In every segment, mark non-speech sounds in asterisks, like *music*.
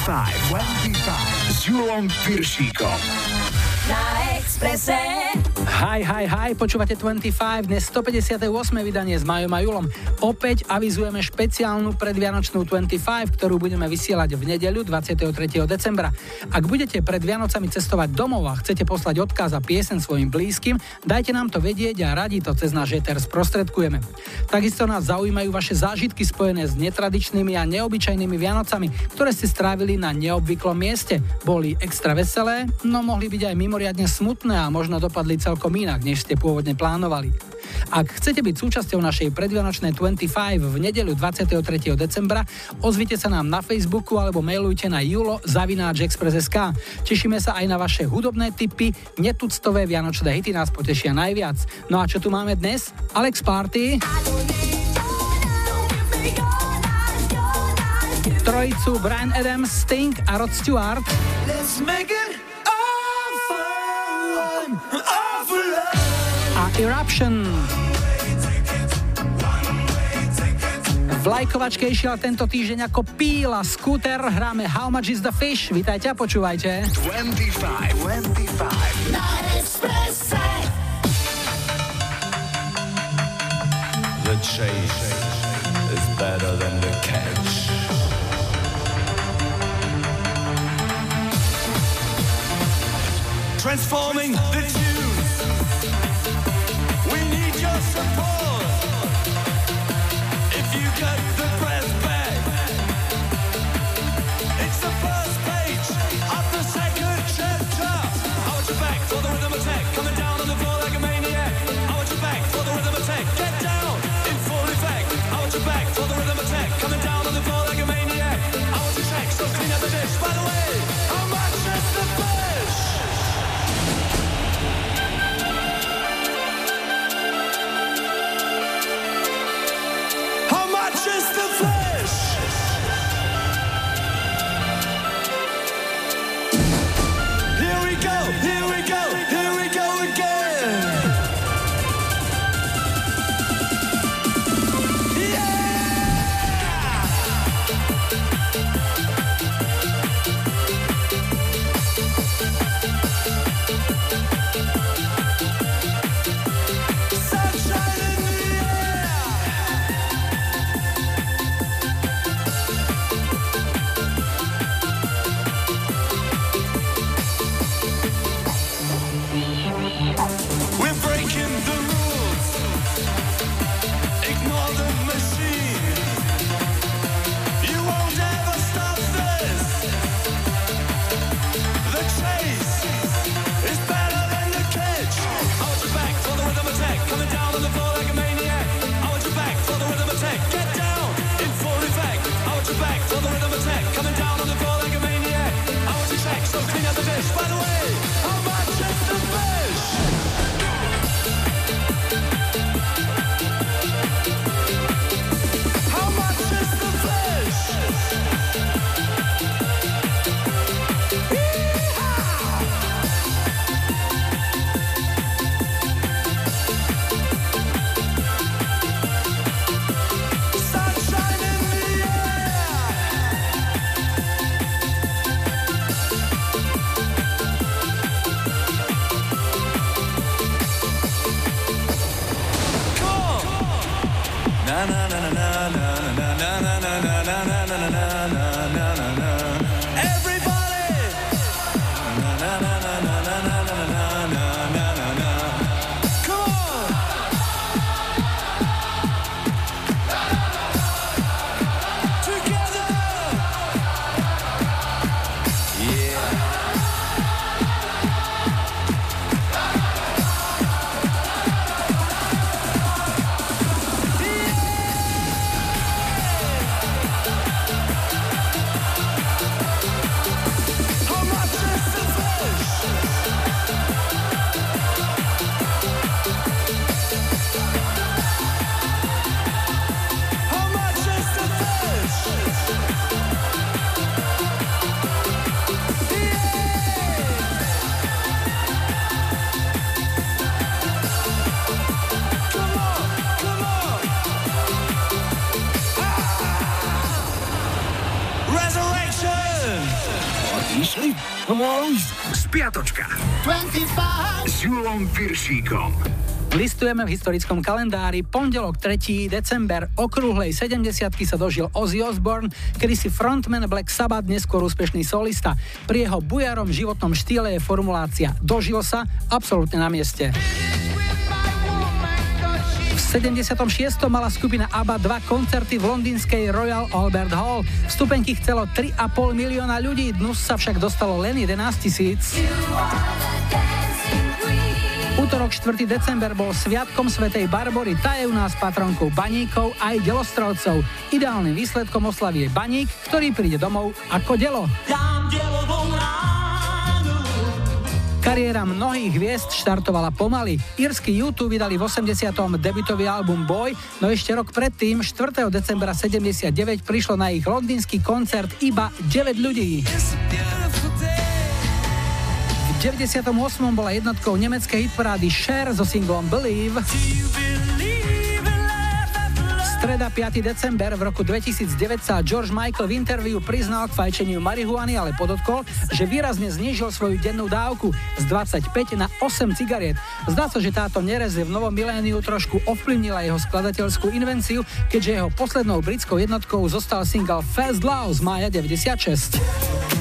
25, 25 s Julom Piršíkom. Na Expresse. Hi, hi, hi, počúvate 25, dnes 158. vydanie s Majom a Julom. Opäť avizujeme špeciálnu predvianočnú 25, ktorú budeme vysielať v nedeľu 23. decembra. Ak budete pred Vianocami cestovať domov a chcete poslať odkaz a piesen svojim blízkym, dajte nám to vedieť a radi to cez náš ETR sprostredkujeme. Takisto nás zaujímajú vaše zážitky spojené s netradičnými a neobyčajnými Vianocami, ktoré ste strávili na neobvyklom mieste. Boli extra veselé, no mohli byť aj mimoriadne smutné a možno dopadli celkom celkom inak, než ste pôvodne plánovali. Ak chcete byť súčasťou našej predvianočnej 25 v nedeľu 23. decembra, ozvite sa nám na Facebooku alebo mailujte na julo.express.sk. Tešíme sa aj na vaše hudobné tipy, netuctové vianočné hity nás potešia najviac. No a čo tu máme dnes? Alex Party. Trojicu Brian Adams, Sting a Rod Stewart. Let's make it Oh! Eruption. V lajkovačke išiel tento týždeň ako píla skúter, hráme How Much is the Fish. Vítajte a počúvajte. 25, 25. Na The chase is better than the transforming the tunes. We need your support. Julom Viršíkom. Listujeme v historickom kalendári. Pondelok 3. december okrúhlej 70 sa dožil Ozzy Osbourne, kedy si frontman Black Sabbath, neskôr úspešný solista. Pri jeho bujarom životnom štýle je formulácia Dožil sa absolútne na mieste. V 76. mala skupina ABBA dva koncerty v londýnskej Royal Albert Hall. Vstupenky chcelo 3,5 milióna ľudí, dnes sa však dostalo len 11 tisíc. Útorok 4. december bol sviatkom svätej Barbory, tá je u nás patronkou baníkov aj delostrovcov. Ideálnym výsledkom oslavy je baník, ktorý príde domov ako delo. Kariéra mnohých hviezd štartovala pomaly. Írsky YouTube vydali v 80. debutový album Boy, no ešte rok predtým, 4. decembra 79, prišlo na ich londýnsky koncert iba 9 ľudí. 98. bola jednotkou nemeckej hitparády Share so singlom Believe. Streda 5. december v roku 2009 sa George Michael v interviu priznal k fajčeniu marihuany, ale podotkol, že výrazne znížil svoju dennú dávku z 25 na 8 cigariet. Zdá sa, že táto nereze v novom miléniu trošku ovplyvnila jeho skladateľskú invenciu, keďže jeho poslednou britskou jednotkou zostal single Fast Love z mája 96.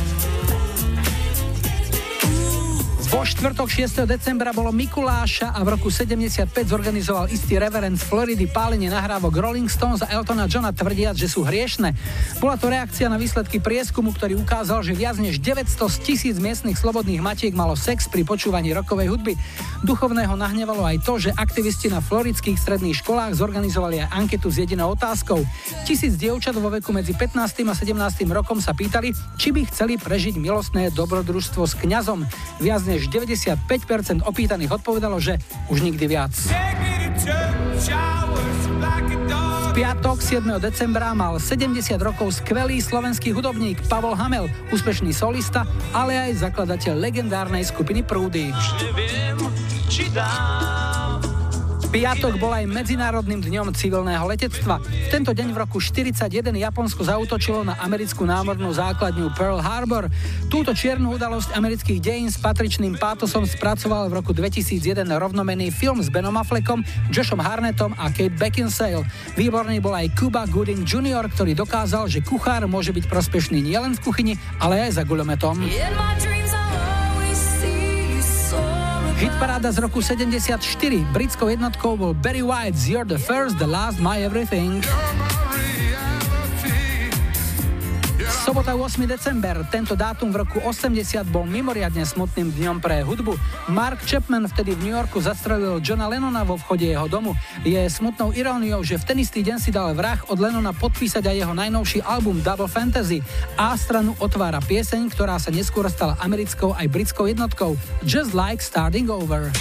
Vo štvrtok 6. decembra bolo Mikuláša a v roku 75 zorganizoval istý reverend z Floridy pálenie nahrávok Rolling Stones a Eltona Johna tvrdiac, že sú hriešne. Bola to reakcia na výsledky prieskumu, ktorý ukázal, že viac než 900 tisíc miestnych slobodných matiek malo sex pri počúvaní rokovej hudby. Duchovného nahnevalo aj to, že aktivisti na floridských stredných školách zorganizovali aj anketu s jedinou otázkou. Tisíc dievčat vo veku medzi 15. a 17. rokom sa pýtali, či by chceli prežiť milostné dobrodružstvo s kňazom. Viac než 95% opýtaných odpovedalo, že už nikdy viac. V piatok 7. decembra mal 70 rokov skvelý slovenský hudobník Pavol Hamel, úspešný solista, ale aj zakladateľ legendárnej skupiny Prúdy. Už neviem, či dám Piatok bol aj Medzinárodným dňom civilného letectva. V tento deň v roku 1941 Japonsko zautočilo na americkú námornú základňu Pearl Harbor. Túto čiernu udalosť amerických dejín s patričným pátosom spracoval v roku 2001 rovnomený film s Benom Affleckom, Joshom Harnettom a Kate Beckinsale. Výborný bol aj Cuba Gooding Jr., ktorý dokázal, že kuchár môže byť prospešný nielen v kuchyni, ale aj za guľometom. Hitparáda z roku 74. Britskou jednotkou bol Barry White You're the First, the Last, My Everything. Sobota 8. december. Tento dátum v roku 80 bol mimoriadne smutným dňom pre hudbu. Mark Chapman vtedy v New Yorku zastrelil Johna Lennona vo vchode jeho domu. Je smutnou iróniou, že v ten istý deň si dal vrah od Lennona podpísať aj jeho najnovší album Double Fantasy. A stranu otvára pieseň, ktorá sa neskôr stala americkou aj britskou jednotkou. Just Like Starting Over.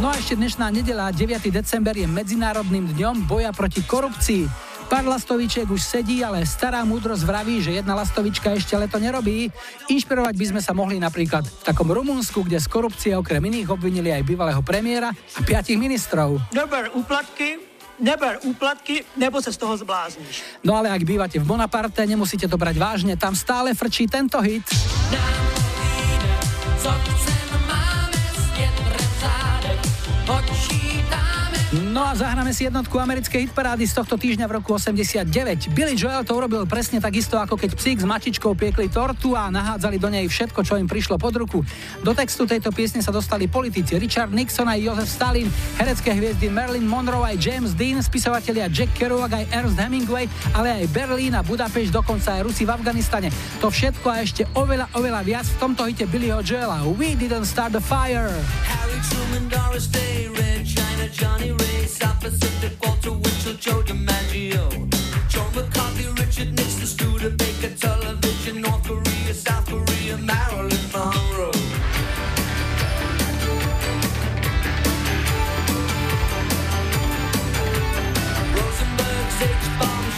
No a ešte dnešná nedela, 9. december, je Medzinárodným dňom boja proti korupcii. Pár lastovičiek už sedí, ale stará múdrosť vraví, že jedna lastovička ešte leto nerobí. Inšpirovať by sme sa mohli napríklad v takom Rumunsku, kde z korupcie okrem iných obvinili aj bývalého premiéra a piatich ministrov. Neber úplatky, neber úplatky, nebo sa z toho zblázniš. No ale ak bývate v Bonaparte, nemusíte to brať vážne, tam stále frčí tento hit. No a zahráme si jednotku americkej hitparády z tohto týždňa v roku 89. Billy Joel to urobil presne takisto, ako keď psík s mačičkou piekli tortu a nahádzali do nej všetko, čo im prišlo pod ruku. Do textu tejto piesne sa dostali politici Richard Nixon aj Joseph Stalin, herecké hviezdy Marilyn Monroe aj James Dean, spisovatelia Jack Kerouac aj Ernst Hemingway, ale aj Berlín a Budapešť, dokonca aj Rusi v Afganistane. To všetko a ešte oveľa, oveľa viac v tomto hite Billyho Joela. We didn't start the fire. Harry Truman, Doris Day, Red China, Johnny Ray. Walter Joe DiMaggio, Joe McCarthy, Richard Nixon, Television, North Korea, South Korea, Marilyn Monroe. H-bomb,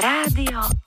love you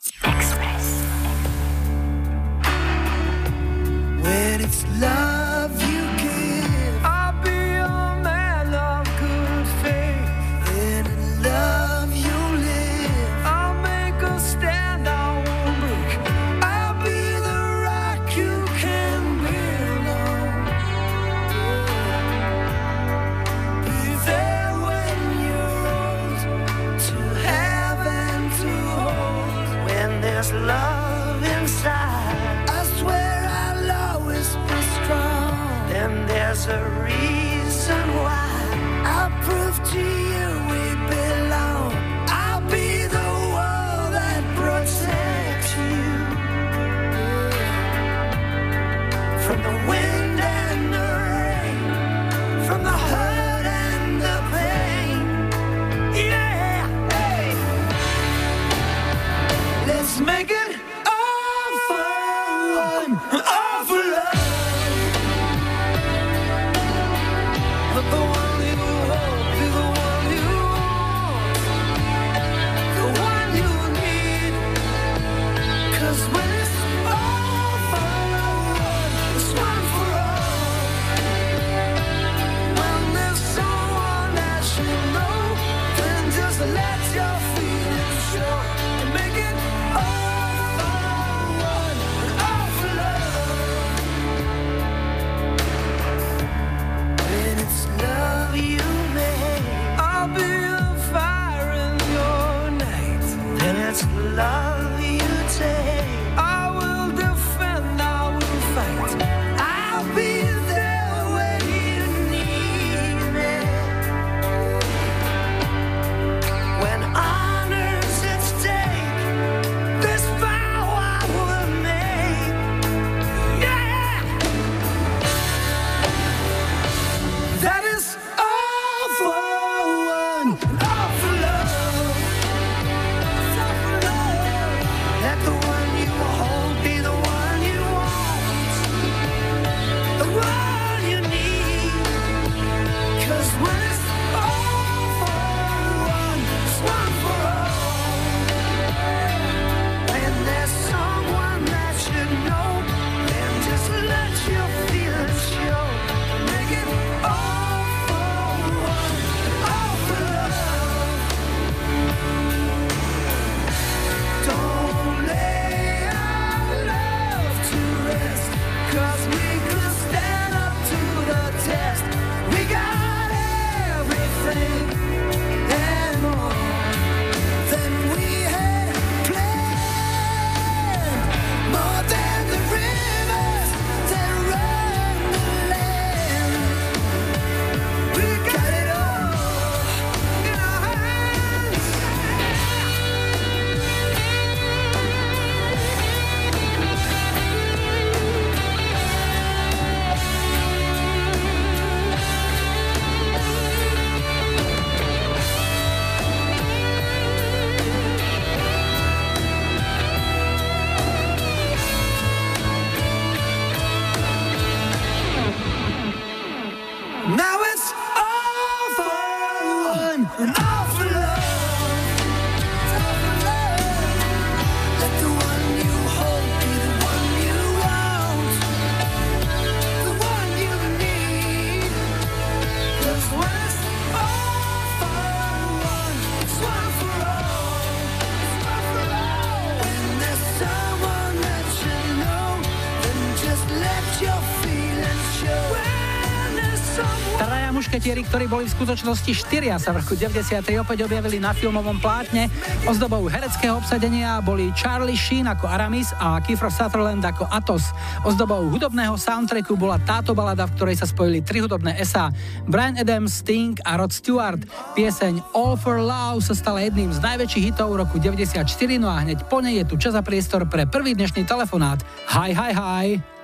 ktorí boli v skutočnosti štyria, sa v roku 90. opäť objavili na filmovom plátne. Ozdobou hereckého obsadenia boli Charlie Sheen ako Aramis a Kiefer Sutherland ako Atos. Ozdobou hudobného soundtracku bola táto balada, v ktorej sa spojili tri hudobné SA. Brian Adams, Sting a Rod Stewart. Pieseň All for Love sa stala jedným z najväčších hitov roku 94, no a hneď po nej je tu čas a priestor pre prvý dnešný telefonát. Hi, hi, hi.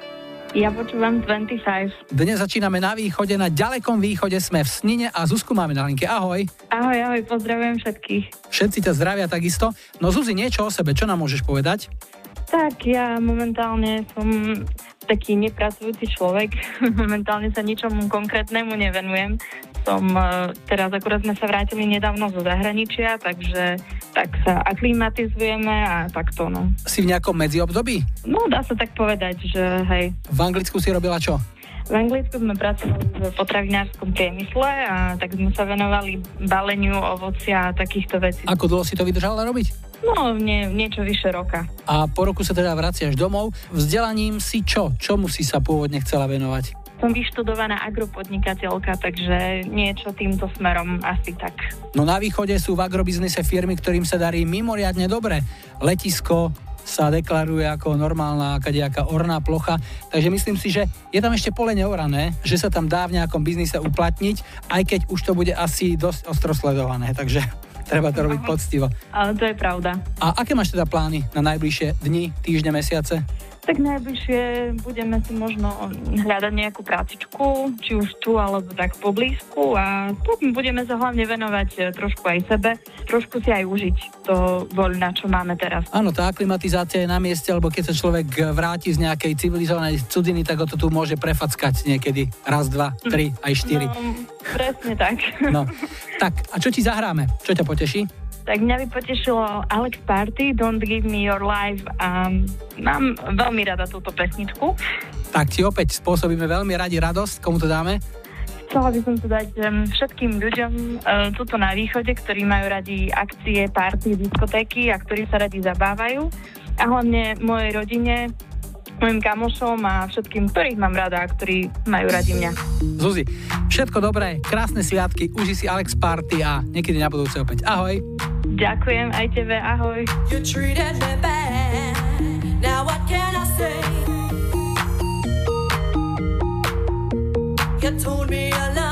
Ja počúvam 25. Dnes začíname na východe, na ďalekom východe sme v Snine a Zuzku máme na linke. Ahoj. Ahoj, ahoj, pozdravujem všetkých. Všetci ťa zdravia takisto. No Zuzi, niečo o sebe, čo nám môžeš povedať? Tak, ja momentálne som taký nepracujúci človek. *laughs* momentálne sa ničomu konkrétnemu nevenujem som e, teraz akurát sme sa vrátili nedávno zo zahraničia, takže tak sa aklimatizujeme a takto, no. Si v nejakom medziobdobí? No, dá sa tak povedať, že hej. V Anglicku si robila čo? V Anglicku sme pracovali v potravinárskom priemysle a tak sme sa venovali baleniu ovocia a takýchto vecí. Ako dlho si to vydržala robiť? No, nie, niečo vyše roka. A po roku sa teda vraciaš domov. Vzdelaním si čo? Čomu si sa pôvodne chcela venovať? Som vyštudovaná agropodnikateľka, takže niečo týmto smerom asi tak. No na východe sú v agrobiznise firmy, ktorým sa darí mimoriadne dobre. Letisko, sa deklaruje ako normálna akadejaká orná plocha, takže myslím si, že je tam ešte pole neorané, že sa tam dá v nejakom biznise uplatniť, aj keď už to bude asi dosť ostro sledované, takže *laughs* treba to robiť poctivo. Ale to je pravda. A aké máš teda plány na najbližšie dni, týždne, mesiace? Tak najbližšie budeme si možno hľadať nejakú prácičku, či už tu, alebo tak poblízku a potom budeme sa hlavne venovať e, trošku aj sebe, trošku si aj užiť to voľna, čo máme teraz. Áno, tá aklimatizácia je na mieste, lebo keď sa človek vráti z nejakej civilizovanej cudziny, tak o to tu môže prefackať niekedy raz, dva, tri, aj štyri. No, presne tak. No, *laughs* tak a čo ti zahráme? Čo ťa poteší? Tak mňa by potešilo Alex Party, Don't Give Me Your Life a mám veľmi rada túto pesničku. Tak ti opäť spôsobíme veľmi radi radosť. Komu to dáme? Chcela by som to dať všetkým ľuďom uh, tuto na východe, ktorí majú radi akcie, party, diskotéky a ktorí sa radi zabávajú. A hlavne mojej rodine, mojim kamošom a všetkým, ktorých mám rada a ktorí majú radi mňa. Zuzi, všetko dobré, krásne sviatky, uži si Alex Party a niekedy na budúce opäť. Ahoj. You treated me bad, now what can I say? You told me you love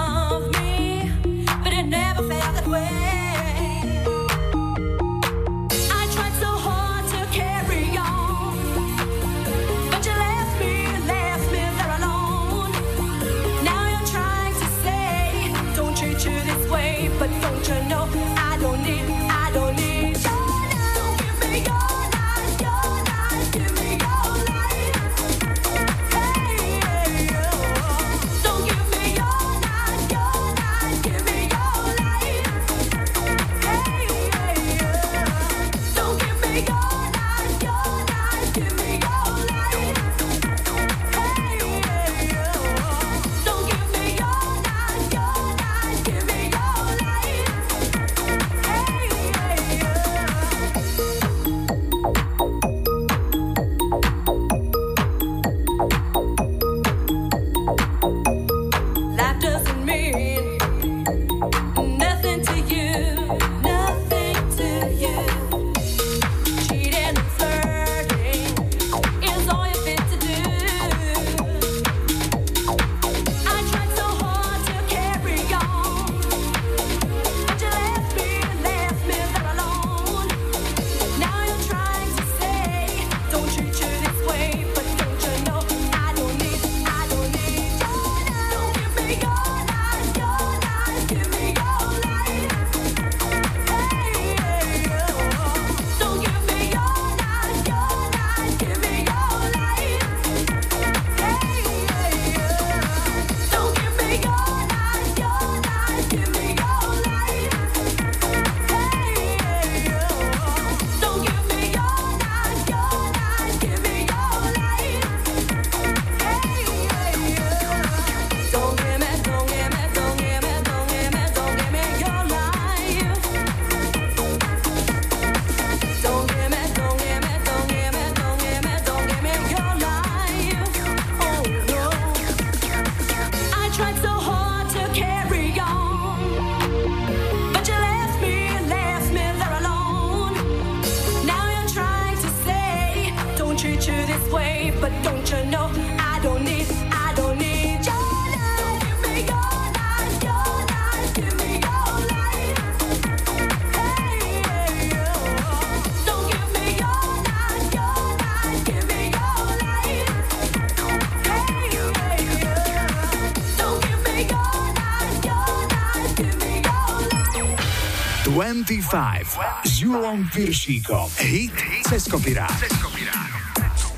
25 s Julom Piršíkom. Hit cez kopirát.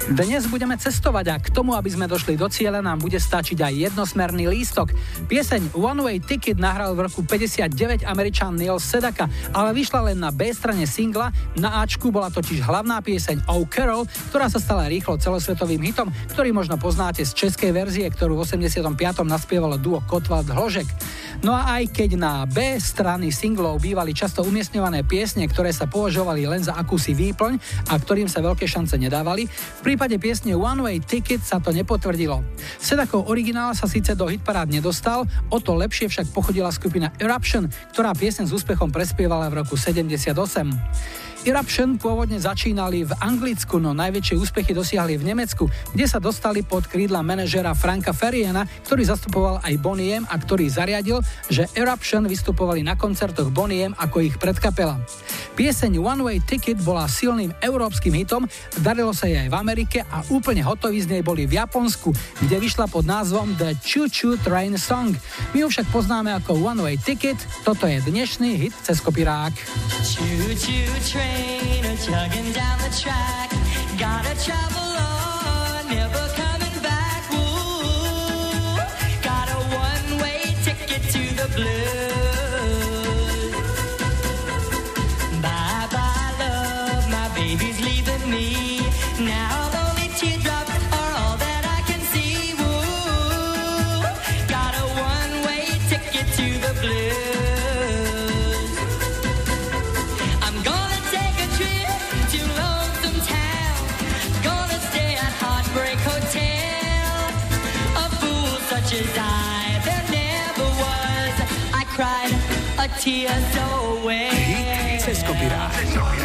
Dnes budeme cestovať a k tomu, aby sme došli do cieľa, nám bude stačiť aj jednosmerný lístok. Pieseň One Way Ticket nahral v roku 59 američan Neil Sedaka, ale vyšla len na B strane singla, na Ačku bola totiž hlavná pieseň Oh Carol, ktorá sa stala rýchlo celosvetovým hitom, ktorý možno poznáte z českej verzie, ktorú v 85. naspievalo duo Kotwald Hložek. No a aj keď na B strany singlov bývali často umiestňované piesne, ktoré sa považovali len za akúsi výplň a ktorým sa veľké šance nedávali, v prípade piesne One Way Ticket sa to nepotvrdilo. Sedakov originál sa síce do hitparád nedostal, o to lepšie však pochodila skupina Eruption, ktorá piesne s úspechom prespievala v roku 78. Eruption pôvodne začínali v Anglicku, no najväčšie úspechy dosiahli v Nemecku, kde sa dostali pod krídla manažera Franka Feriena, ktorý zastupoval aj Boniem a ktorý zariadil, že Eruption vystupovali na koncertoch Boniem ako ich predkapela. Pieseň One Way Ticket bola silným európskym hitom, darilo sa jej aj v Amerike a úplne hotoví z nej boli v Japonsku, kde vyšla pod názvom The Choo Choo Train Song. My ju však poznáme ako One Way Ticket, toto je dnešný hit cez kopirák. Choo, choo, train. Train a chugging down the track. Gotta travel on, never coming tears away. Hit se scoprirà.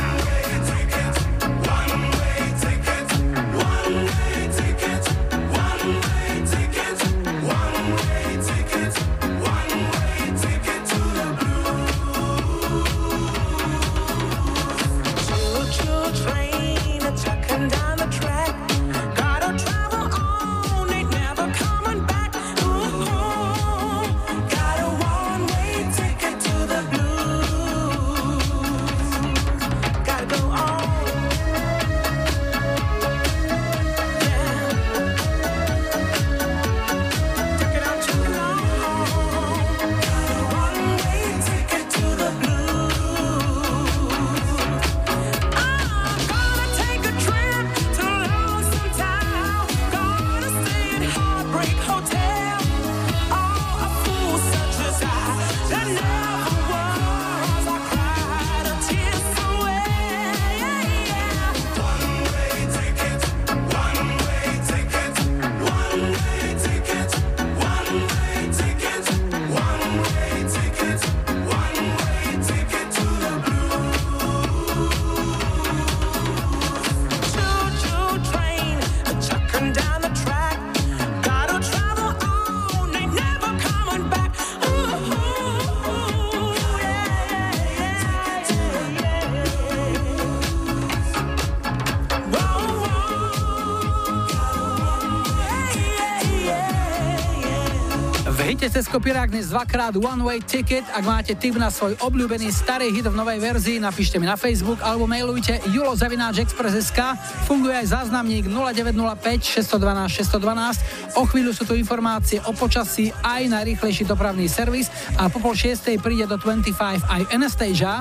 Cez kopirák dnes dvakrát One Way Ticket. Ak máte tip na svoj obľúbený starý hit v novej verzii, napíšte mi na Facebook alebo mailujte julozavináčexpress.sk. Funguje aj záznamník 0905 612 612. O chvíľu sú tu informácie o počasí aj najrýchlejší dopravný servis a po pol šiestej príde do 25 aj Anastasia.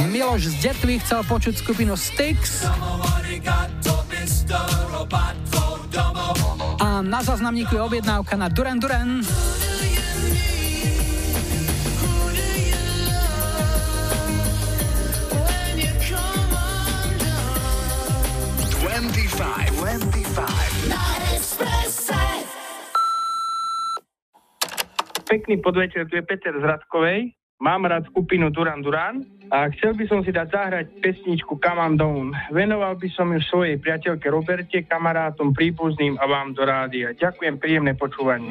Miloš z Detvy chcel počuť skupinu Styx. Na zaznamníku je objednávka na Duran Duran. Pekný podvečer, tu je Peter z Radkovej. Mám rád skupinu Duran Duran a chcel by som si dať zahrať pesničku Come on. Venoval by som ju svojej priateľke Roberte, kamarátom, príbuzným a vám do rádia. Ďakujem, príjemné počúvanie.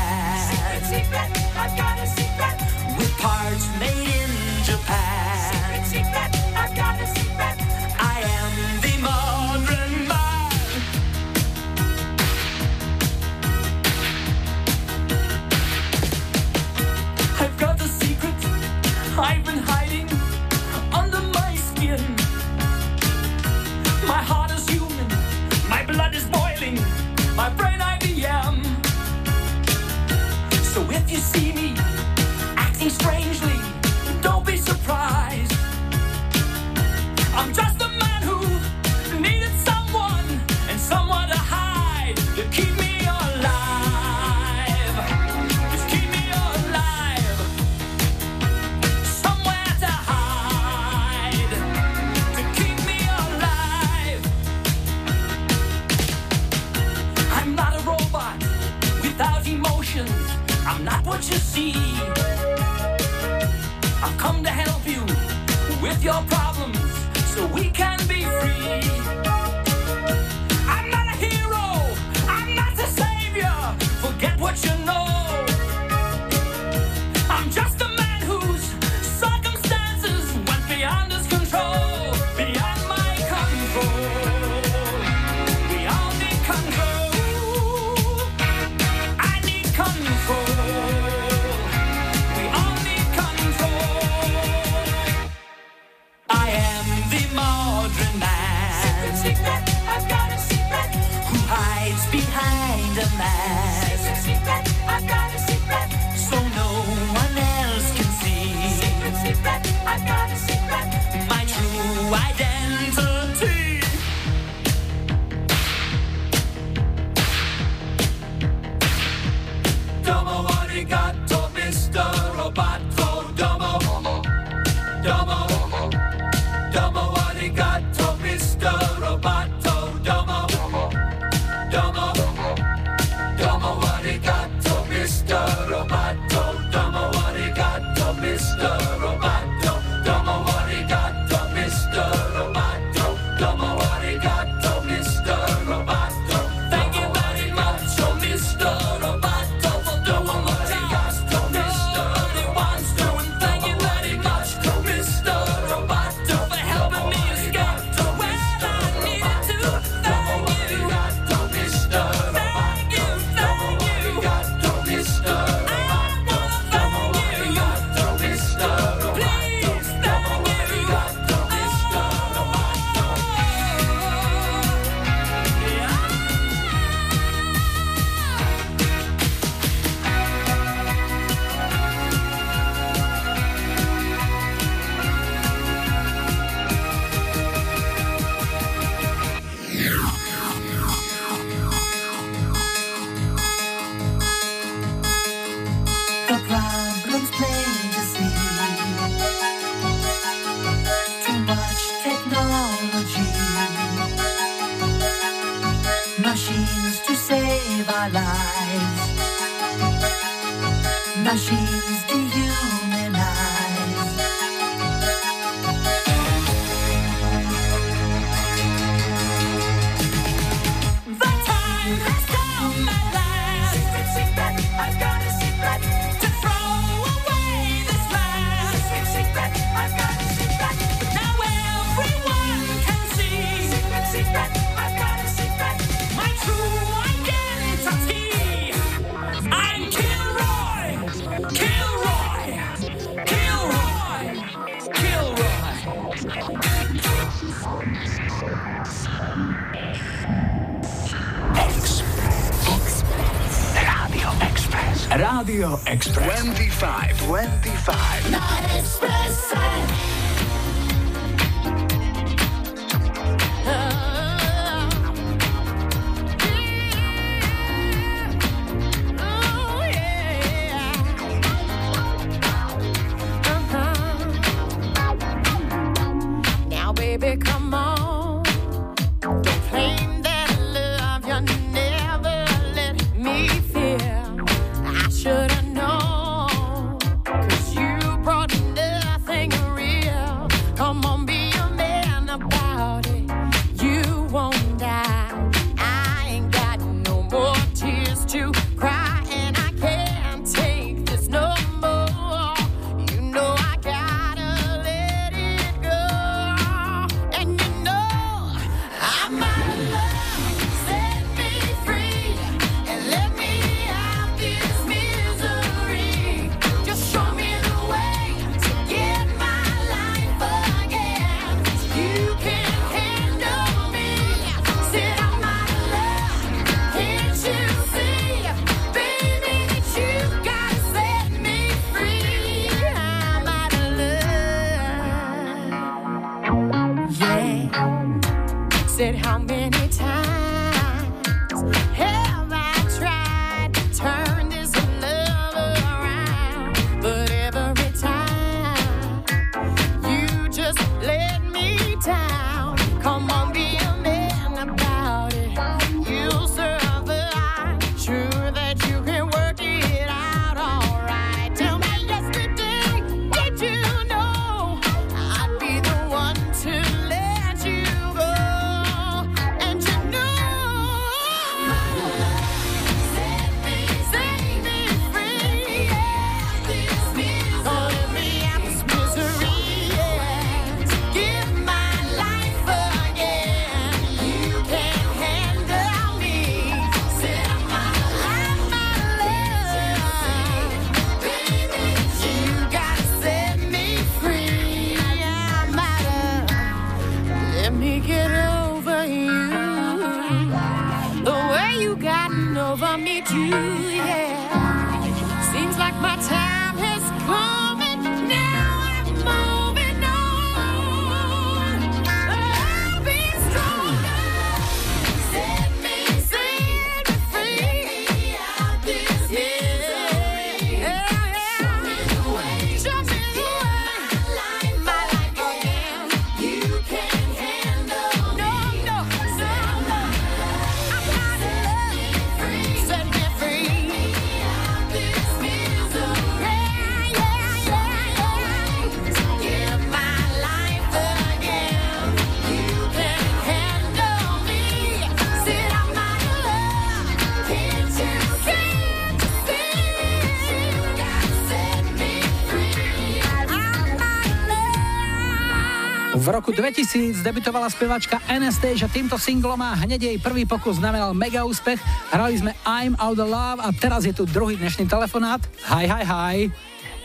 roku 2000 debitovala spevačka Anastasia týmto singlom a hneď jej prvý pokus znamenal mega úspech. Hrali sme I'm Out of Love a teraz je tu druhý dnešný telefonát. Hi, hi, hi.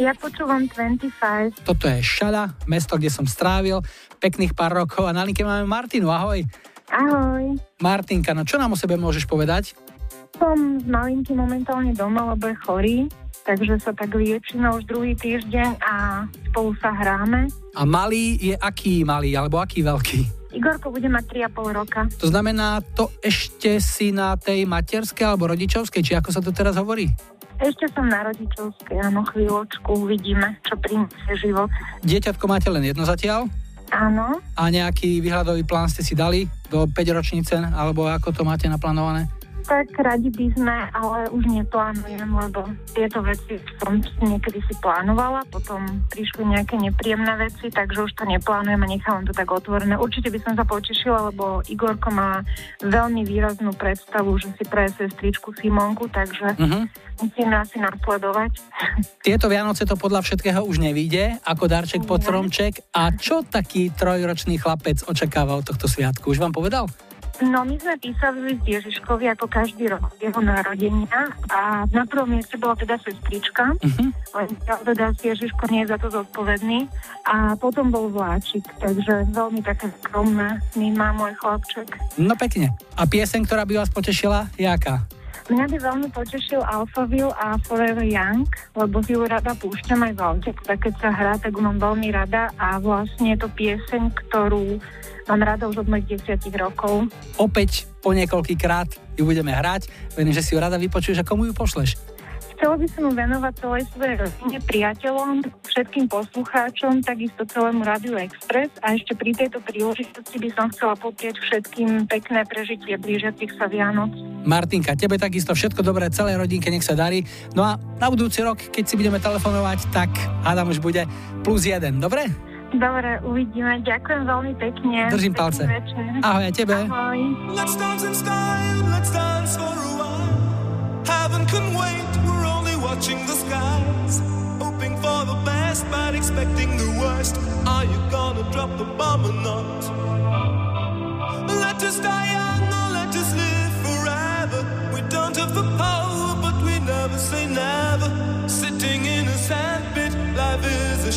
Ja počúvam 25. Toto je Šala, mesto, kde som strávil pekných pár rokov a na linke máme Martinu. Ahoj. Ahoj. Martinka, no čo nám o sebe môžeš povedať? Som s malinkým momentálne doma, lebo je chorý, takže sa tak liečíme už druhý týždeň a spolu sa hráme. A malý je aký malý, alebo aký veľký? Igorko bude mať 3,5 roka. To znamená, to ešte si na tej materskej alebo rodičovskej, či ako sa to teraz hovorí? Ešte som na rodičovskej, áno, chvíľočku, uvidíme, čo priniesie život. Dieťatko máte len jedno zatiaľ? Áno, A nejaký výhľadový plán ste si dali do 5 ročnice, alebo ako to máte naplánované? Tak radi by sme, ale už neplánujem, lebo tieto veci som niekedy si plánovala, potom prišli nejaké nepríjemné veci, takže už to neplánujem a nechávam to tak otvorené. Určite by som sa potešila, lebo Igorko má veľmi výraznú predstavu, že si pre sestričku Simonku, takže Mhm. musíme asi nasledovať. *laughs* Tieto Vianoce to podľa všetkého už nevíde, ako darček pod stromček. A čo taký trojročný chlapec očakáva od tohto sviatku? Už vám povedal? No, my sme písali s Ježiškovi ako každý rok jeho narodenia a na prvom mieste bola teda sestrička, Mhm. len teda Ježiško nie je za to zodpovedný a potom bol vláčik, takže veľmi také skromné má môj chlapček. No pekne. A pieseň, ktorá by vás potešila, je aká? Mňa by veľmi potešil Alphaville a Forever Young, lebo si ju rada púšťam aj v aute, tak keď sa hrá, tak ju mám veľmi rada a vlastne je to pieseň, ktorú mám rada už od mojich desiatich rokov. Opäť po niekoľký krát ju budeme hrať. Verím, že si ju rada vypočuješ a komu ju pošleš. Chcela by som ju venovať celej svojej rodine, priateľom, všetkým poslucháčom, takisto celému Rádiu Express a ešte pri tejto príležitosti by som chcela poprieť všetkým pekné prežitie blížiacich sa Vianoc. Martinka, tebe takisto všetko dobré, celej rodinke, nech sa darí. No a na budúci rok, keď si budeme telefonovať, tak hádam už bude plus jeden, dobre? Dobre, uvidíme. Ďakujem veľmi pekne. Držím Pekný palce. Večer. Ahoj aj tebe. Ahoj. Let's dance in style, let's dance for a while. Heaven can wait, we're only watching the skies. Hoping for the best, but expecting the worst. Are you gonna drop the bomb or not? Let us die young or let us live forever. We don't have the power, but we never say never. Sitting in a sandpit, life is a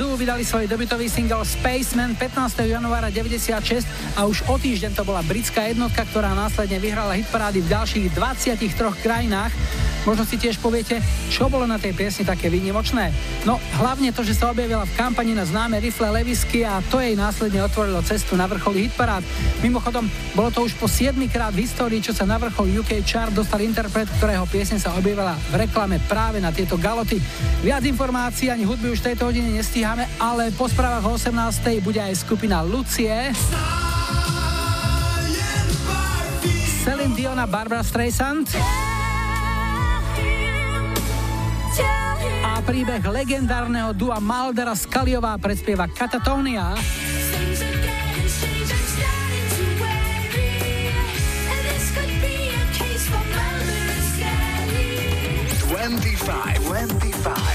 Zoo vydali svoj debutový single Spaceman 15. januára 96 a už o týždeň to bola britská jednotka, ktorá následne vyhrala hitparády v ďalších 23 krajinách. Možno si tiež poviete, čo bolo na tej piesni také výnimočné. No, hlavne to, že sa objavila v kampani na známe rifle Levisky a to jej následne otvorilo cestu na vrchol hitparád. Mimochodom, bolo to už po 7 krát v histórii, čo sa na vrchol UK chart dostal interpret, ktorého piesne sa objavila v reklame práve na tieto galoty. Viac informácií ani hudby už tejto hodine nestíhame, ale po správach o 18. bude aj skupina Lucie. Celine Dion a Barbara Streisand. A príbeh legendárneho dua Maldera Skaliová predspieva Katatonia. 25,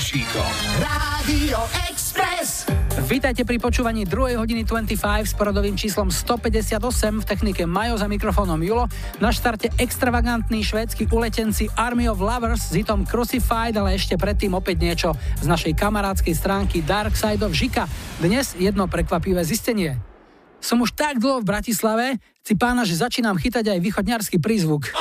Piršíkom. Rádio Express. Vítajte pri počúvaní 2. hodiny 25 s poradovým číslom 158 v technike Majo za mikrofónom Julo. Na štarte extravagantní švédsky uletenci Army of Lovers s hitom Crucified, ale ešte predtým opäť niečo z našej kamarádskej stránky Dark Side of Žika. Dnes jedno prekvapivé zistenie. Som už tak dlho v Bratislave, si pána, že začínam chytať aj východňarský prízvuk.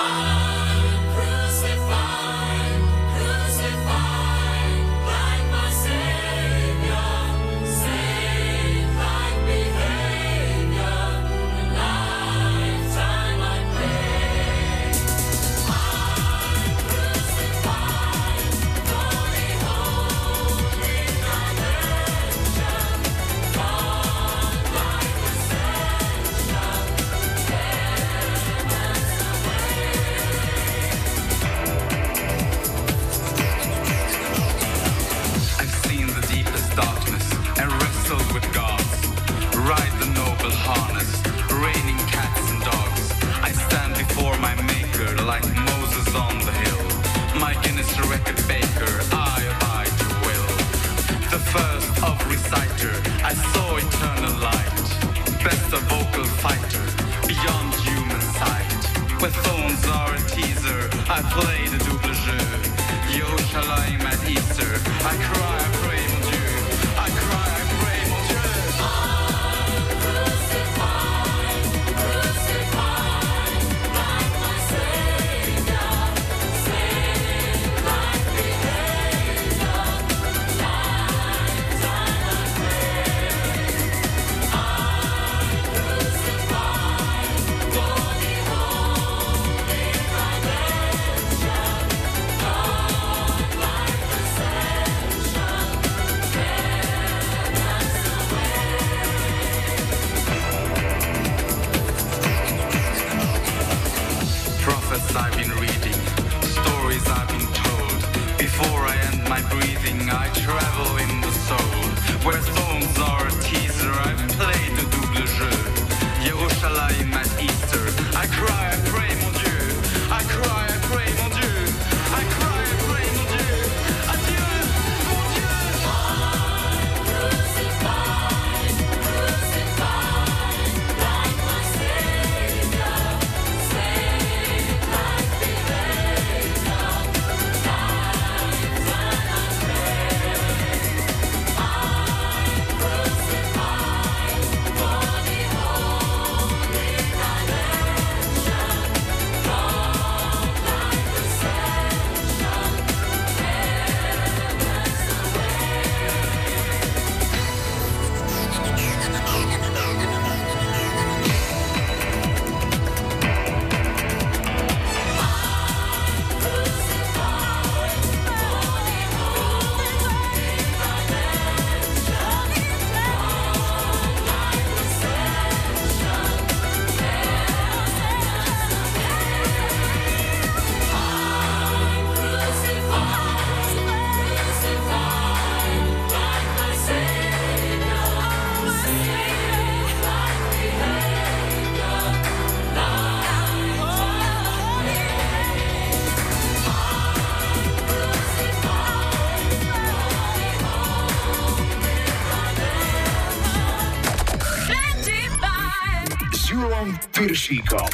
Piršíkom.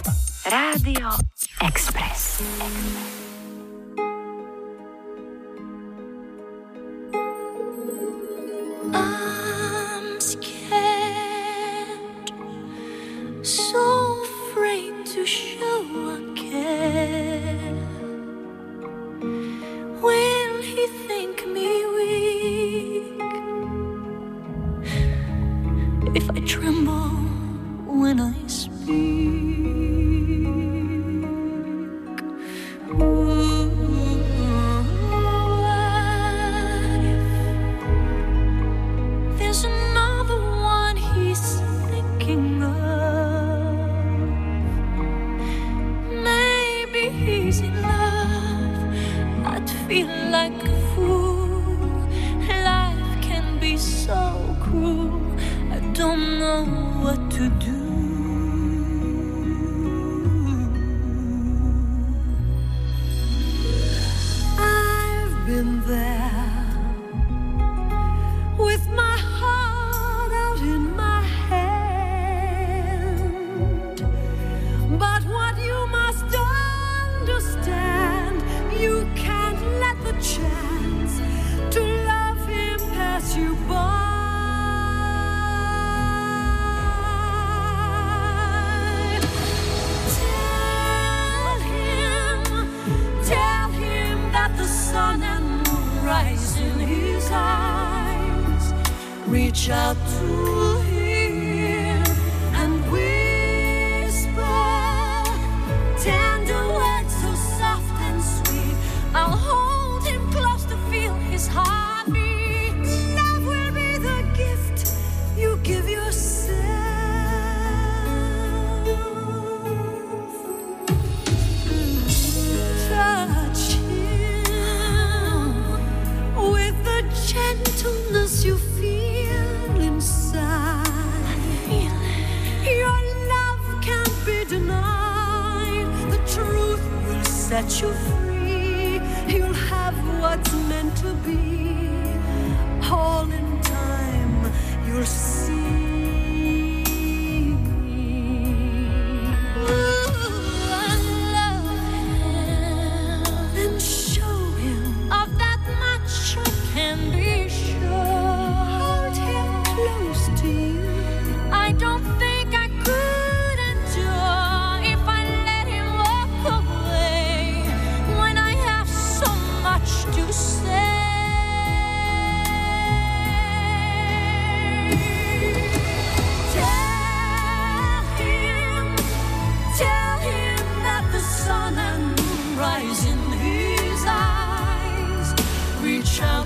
Rádio Express. Express.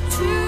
去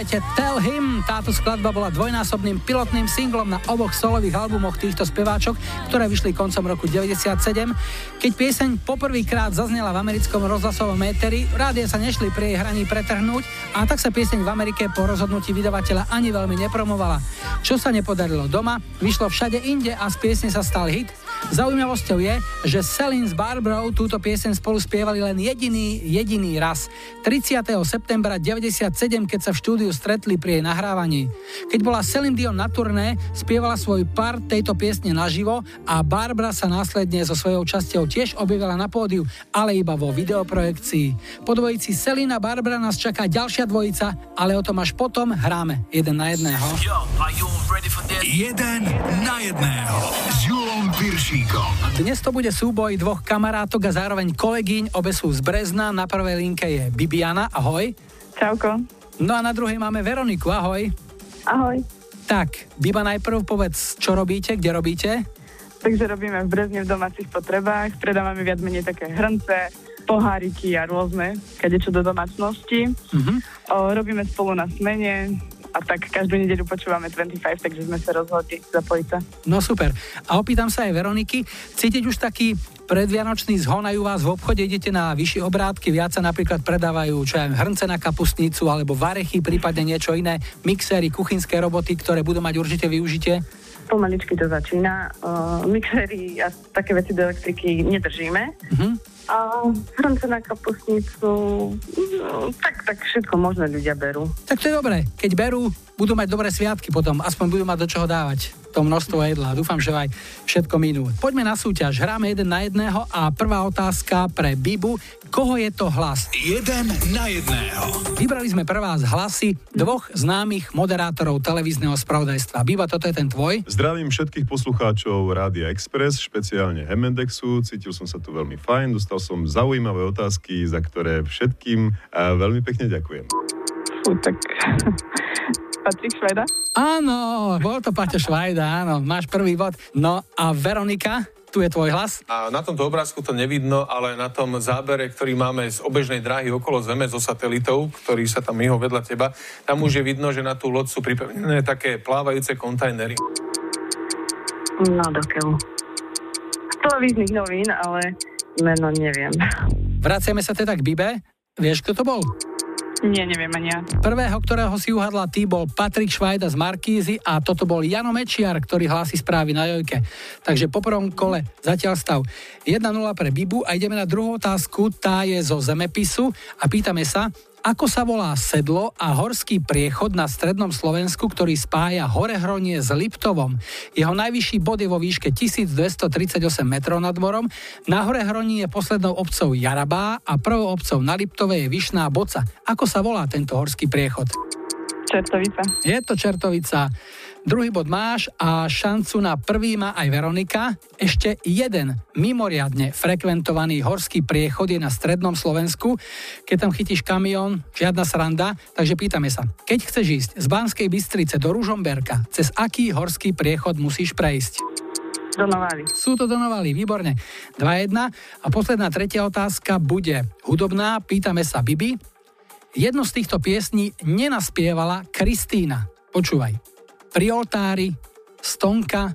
počúvate Tell Him. Táto skladba bola dvojnásobným pilotným singlom na oboch solových albumoch týchto speváčok, ktoré vyšli koncom roku 97. Keď pieseň poprvýkrát zaznela v americkom rozhlasovom éteri, rádia sa nešli pri jej hraní pretrhnúť a tak sa pieseň v Amerike po rozhodnutí vydavateľa ani veľmi nepromovala. Čo sa nepodarilo doma, vyšlo všade inde a z piesne sa stal hit, Zaujímavosťou je, že Selin s Barbrou túto pieseň spolu spievali len jediný, jediný raz. 30. septembra 97, keď sa v štúdiu stretli pri jej nahrávaní. Keď bola Selin Dion na turné, spievala svoj pár tejto piesne naživo a Barbara sa následne so svojou časťou tiež objavila na pódiu, ale iba vo videoprojekcii. Po dvojici Selina Barbara nás čaká ďalšia dvojica, ale o tom až potom hráme jeden na jedného. Yo, jeden na jedného s Vašíkom. Dnes to bude súboj dvoch kamarátok a zároveň kolegyň, obe sú z Brezna. Na prvej linke je Bibiana, ahoj. Čauko. No a na druhej máme Veroniku, ahoj. Ahoj. Tak, Biba najprv povedz, čo robíte, kde robíte? Takže robíme v Brezne v domácich potrebách, predávame viac menej také hrnce, poháriky a rôzne, kadečo do domácnosti. Mm-hmm. O, robíme spolu na smene, a tak každú nedeľu počúvame 25, takže sme sa rozhodli zapojiť sa. No super. A opýtam sa aj Veroniky, cítiť už taký predvianočný zhonajú vás v obchode, idete na vyššie obrátky, viac sa napríklad predávajú čo viem, hrnce na kapustnicu alebo varechy, prípadne niečo iné, mixéry, kuchynské roboty, ktoré budú mať určite využitie. Pomaličky to začína. O, mixery a také veci do elektriky nedržíme. Mhm. A hrnce na kapustnicu, no, tak, tak všetko možné ľudia berú. Tak to je dobré. Keď berú, budú mať dobré sviatky potom, aspoň budú mať do čoho dávať to množstvo jedla. Dúfam, že aj všetko minú. Poďme na súťaž. Hráme jeden na jedného a prvá otázka pre Bibu. Koho je to hlas? Jeden na jedného. Vybrali sme pre vás hlasy dvoch známych moderátorov televízneho spravodajstva. Biba, toto je ten tvoj? Zdravím všetkých poslucháčov Rádia Express, špeciálne Hemendexu. Cítil som sa tu veľmi fajn, dostal som zaujímavé otázky, za ktoré všetkým a veľmi pekne ďakujem. Fú, tak *laughs* Patrik Šveda? Áno, bol to Paťo Švajda, áno, máš prvý bod. No a Veronika, tu je tvoj hlas. A na tomto obrázku to nevidno, ale na tom zábere, ktorý máme z obežnej dráhy okolo Zeme, zo satelitov, ktorý sa tam myho vedľa teba, tam už je vidno, že na tú loď sú pripevnené také plávajúce kontajnery. No, dokeľu. Z televíznych novín, ale meno neviem. Vraciame sa teda k Bibe. Vieš, kto to bol? Nie, neviem ani ja. Prvého, ktorého si uhadla ty, bol Patrik Švajda z Markízy a toto bol Jano Mečiar, ktorý hlási správy na Jojke. Takže po prvom kole zatiaľ stav 1-0 pre Bibu a ideme na druhú otázku, tá je zo zemepisu a pýtame sa, ako sa volá sedlo a horský priechod na strednom Slovensku, ktorý spája Horehronie s Liptovom. Jeho najvyšší bod je vo výške 1238 metrov nad morom. Na Horehroní je poslednou obcov Jarabá a prvou obcov na Liptove je Vyšná Boca. Ako sa volá tento horský priechod? Čertovica. Je to Čertovica. Druhý bod máš a šancu na prvý má aj Veronika. Ešte jeden mimoriadne frekventovaný horský priechod je na strednom Slovensku. Keď tam chytíš kamión, žiadna sranda, takže pýtame sa, keď chceš ísť z Banskej Bystrice do Ružomberka, cez aký horský priechod musíš prejsť? Donovali. Sú to Donovali, výborne. 2-1. A posledná tretia otázka bude hudobná. Pýtame sa Bibi. Jednu z týchto piesní nenaspievala Kristína. Počúvaj. Pri oltári, Stonka,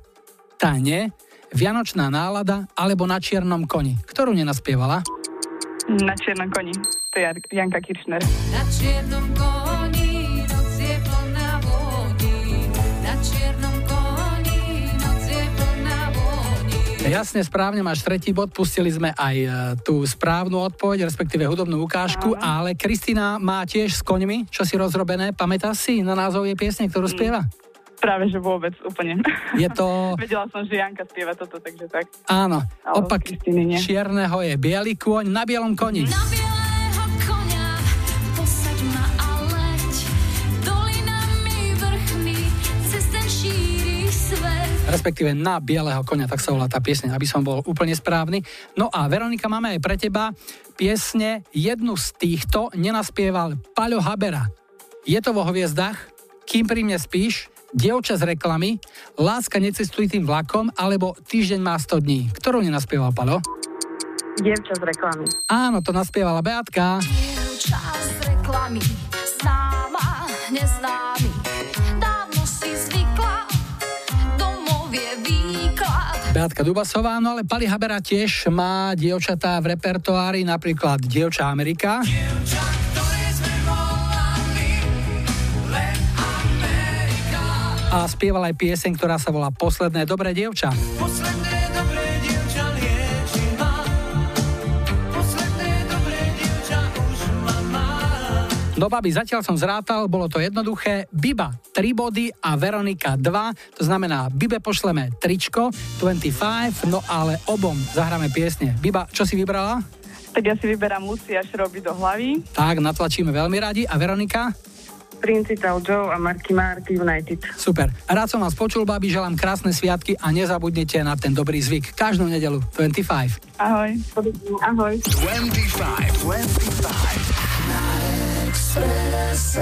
Tane, Vianočná nálada alebo na čiernom koni. Ktorú nenaspievala? Na čiernom koni. To je Janka Kiršner. Na čiernom koni noc je plná vody. Na čiernom koni noc je plná vody. Jasne, správne, máš tretí bod. Pustili sme aj e, tú správnu odpoveď, respektíve hudobnú ukážku, ale Kristina má tiež s koňmi, čo si rozrobené. Pamätáš si na názov jej piesne, ktorú spieva? Práve, že vôbec, úplne. Je to... *laughs* Vedela som, že Janka spieva toto, takže tak. Áno, Ale opak čierneho je biely kôň na bielom koni. Na bielého koňa posaď ma a leď. Dolinami vrchmi cez ten šíri svet. respektíve na bieleho konia, tak sa volá tá piesne, aby som bol úplne správny. No a Veronika, máme aj pre teba piesne, jednu z týchto nenaspieval Paľo Habera. Je to vo hviezdach, kým pri mne spíš, Dievča z reklamy, Láska necestuj tým vlakom, alebo Týždeň má 100 dní. Ktorú nenaspieval Paľo? Dievča z reklamy. Áno, to naspievala Beatka. Čas reklamy, známa, neznámy. Dávno si zvykla, domov je výklad. Beatka Dubasová, no ale Pali Habera tiež má dievčatá v repertoári, napríklad Dievča Amerika. A spieval aj pieseň, ktorá sa volá Posledné dobré dievča. Posledné dobré dievča lieči ma. Posledné dobré dievča už ma má. No babi, zatiaľ som zrátal, bolo to jednoduché. Biba 3 body a Veronika 2, to znamená Bibe pošleme tričko 25, no ale obom zahráme piesne. Biba, čo si vybrala? Tak ja si vyberám Lucia Šroby do hlavy. Tak, natlačíme veľmi radi. A Veronika? Principal Joe a Marky Mark United. Super. Rád som vás počul, babi, želám krásne sviatky a nezabudnite na ten dobrý zvyk. Každú nedelu 25. Ahoj. Ahoj. 25, 25. Express.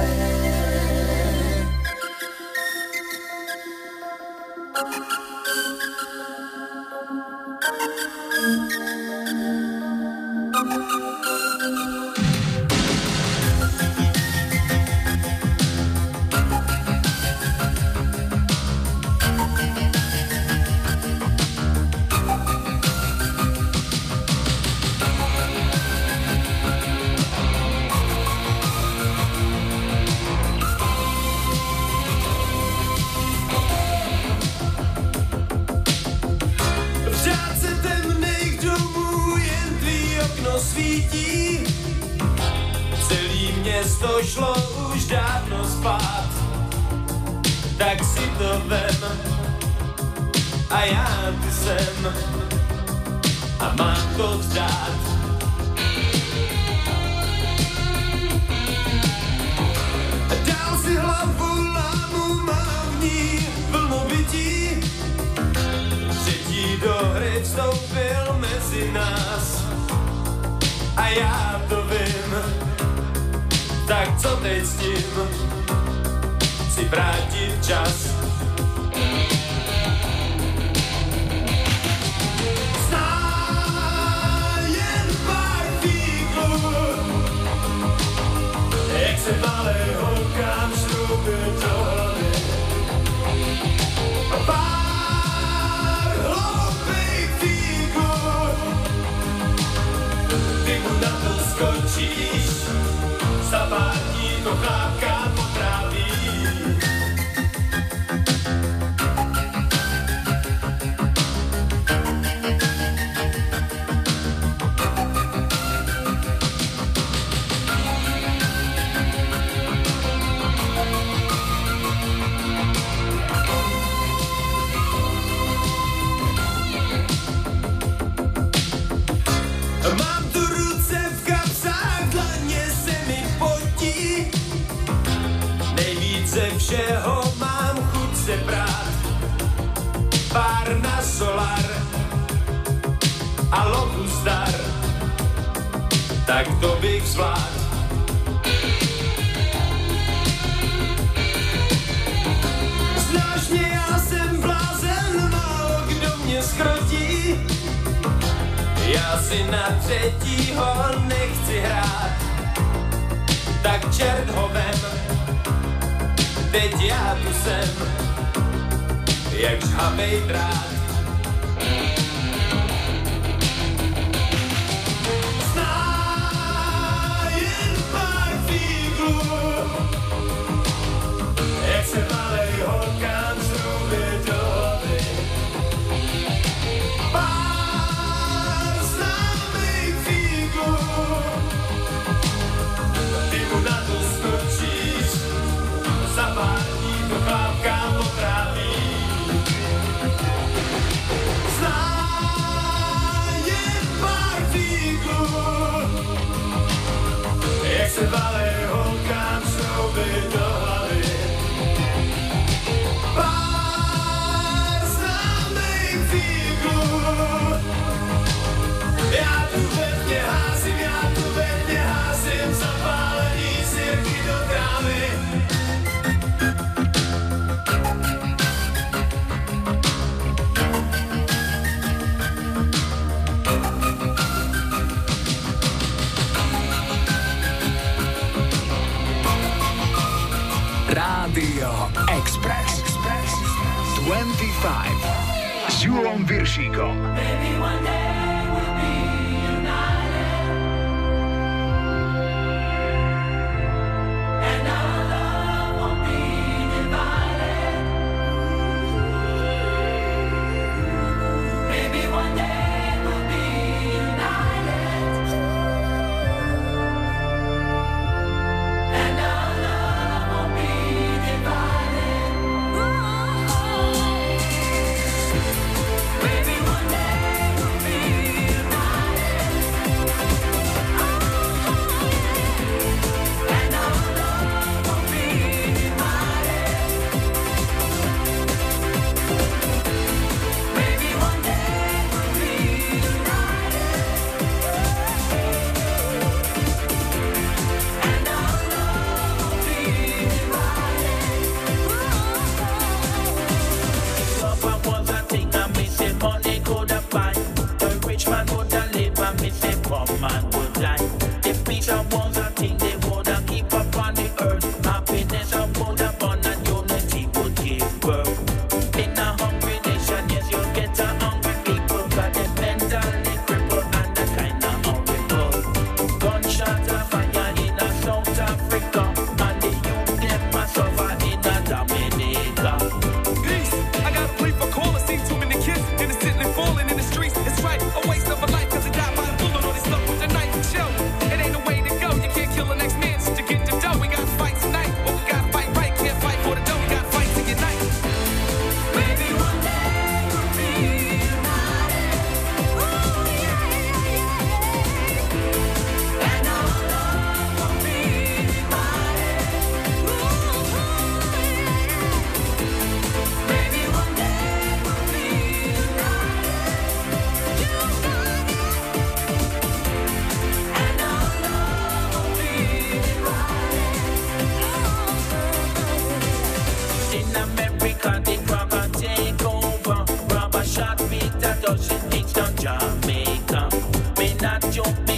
your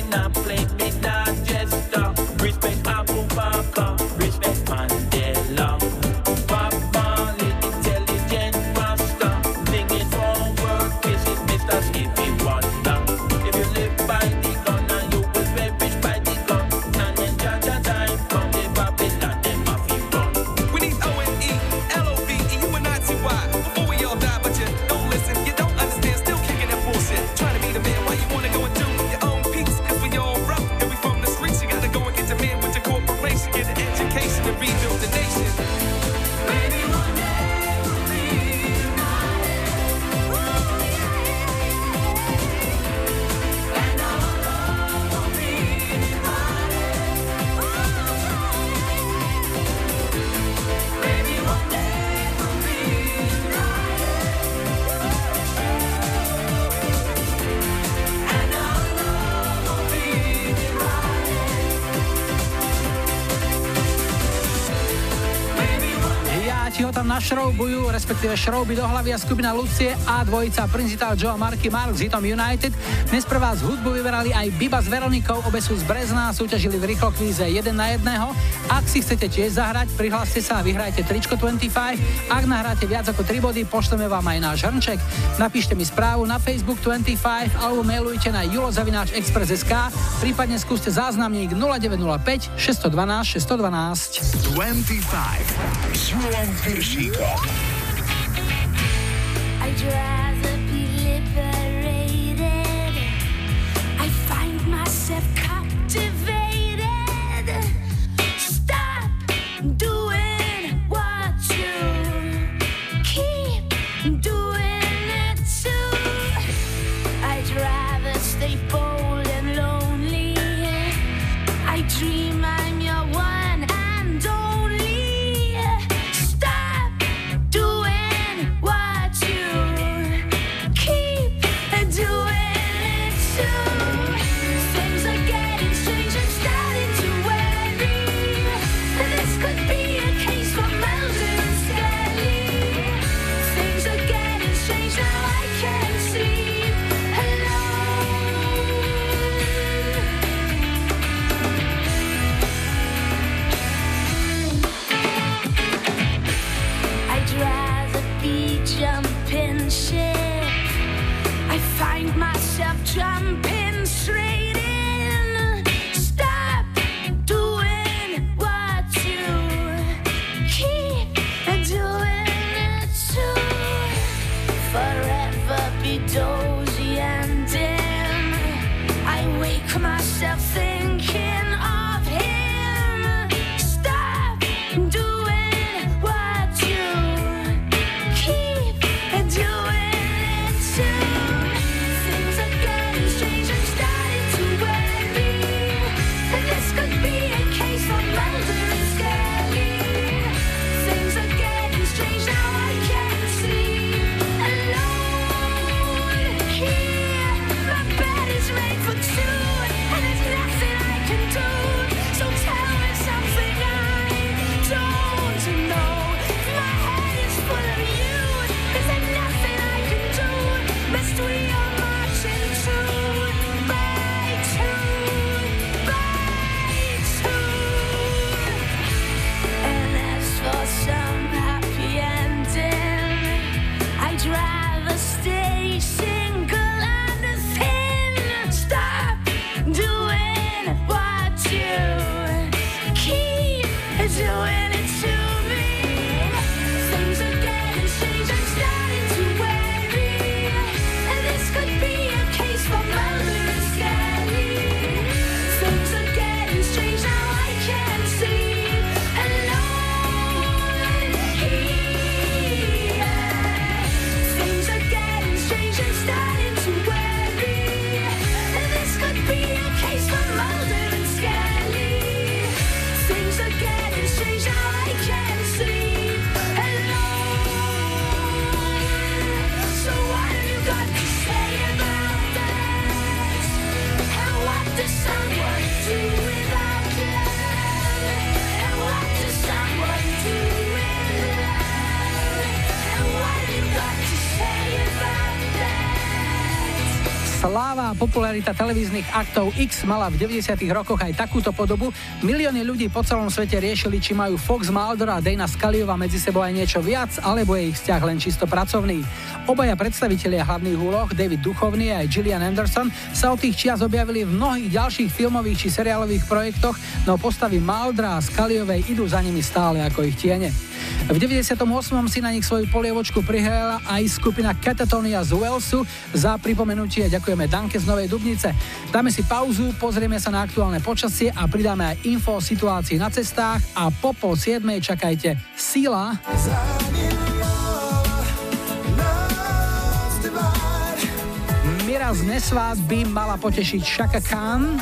respektíve Šrouby do hlavy a skupina Lucie a dvojica Principal Joe a Marky Mark s hitom United. Dnes pre vás hudbu vyberali aj Biba s Veronikou, obe sú z Brezna, súťažili v rýchlo kvíze 1 na 1. Ak si chcete tiež zahrať, prihláste sa a vyhrajte tričko 25. Ak nahráte viac ako 3 body, pošleme vám aj náš hrnček. Napíšte mi správu na Facebook 25 alebo mailujte na julozavináčexpress.sk, prípadne skúste záznamník 0905 612 612. 25 s Piršíkom. Popularita televíznych aktov X mala v 90. rokoch aj takúto podobu. Milióny ľudí po celom svete riešili, či majú Fox Mulder a Dana Scaliova medzi sebou aj niečo viac, alebo je ich vzťah len čisto pracovný. Obaja predstavitelia hlavných úloh, David Duchovný a aj Gillian Anderson, sa od tých čias objavili v mnohých ďalších filmových či seriálových projektoch, no postavy Muldera a Scaliovej idú za nimi stále ako ich tiene. V 98. si na nich svoju polievočku prihrala aj skupina Catatonia z Walesu. Za pripomenutie ďakujeme Danke z Novej Dubnice. Dáme si pauzu, pozrieme sa na aktuálne počasie a pridáme aj info o situácii na cestách a po pol siedmej čakajte Sila. Mira z Nesvát by mala potešiť Shaka Khan.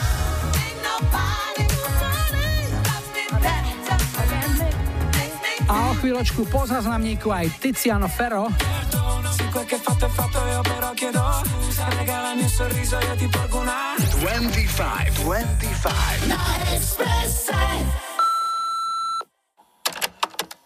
Chvíľočku po záznamníku aj Tiziano Ferro. Se che fatto è fatto io però chiedo Scusa, regalami un sorriso io ti porgo una 25, 25. Na Expresse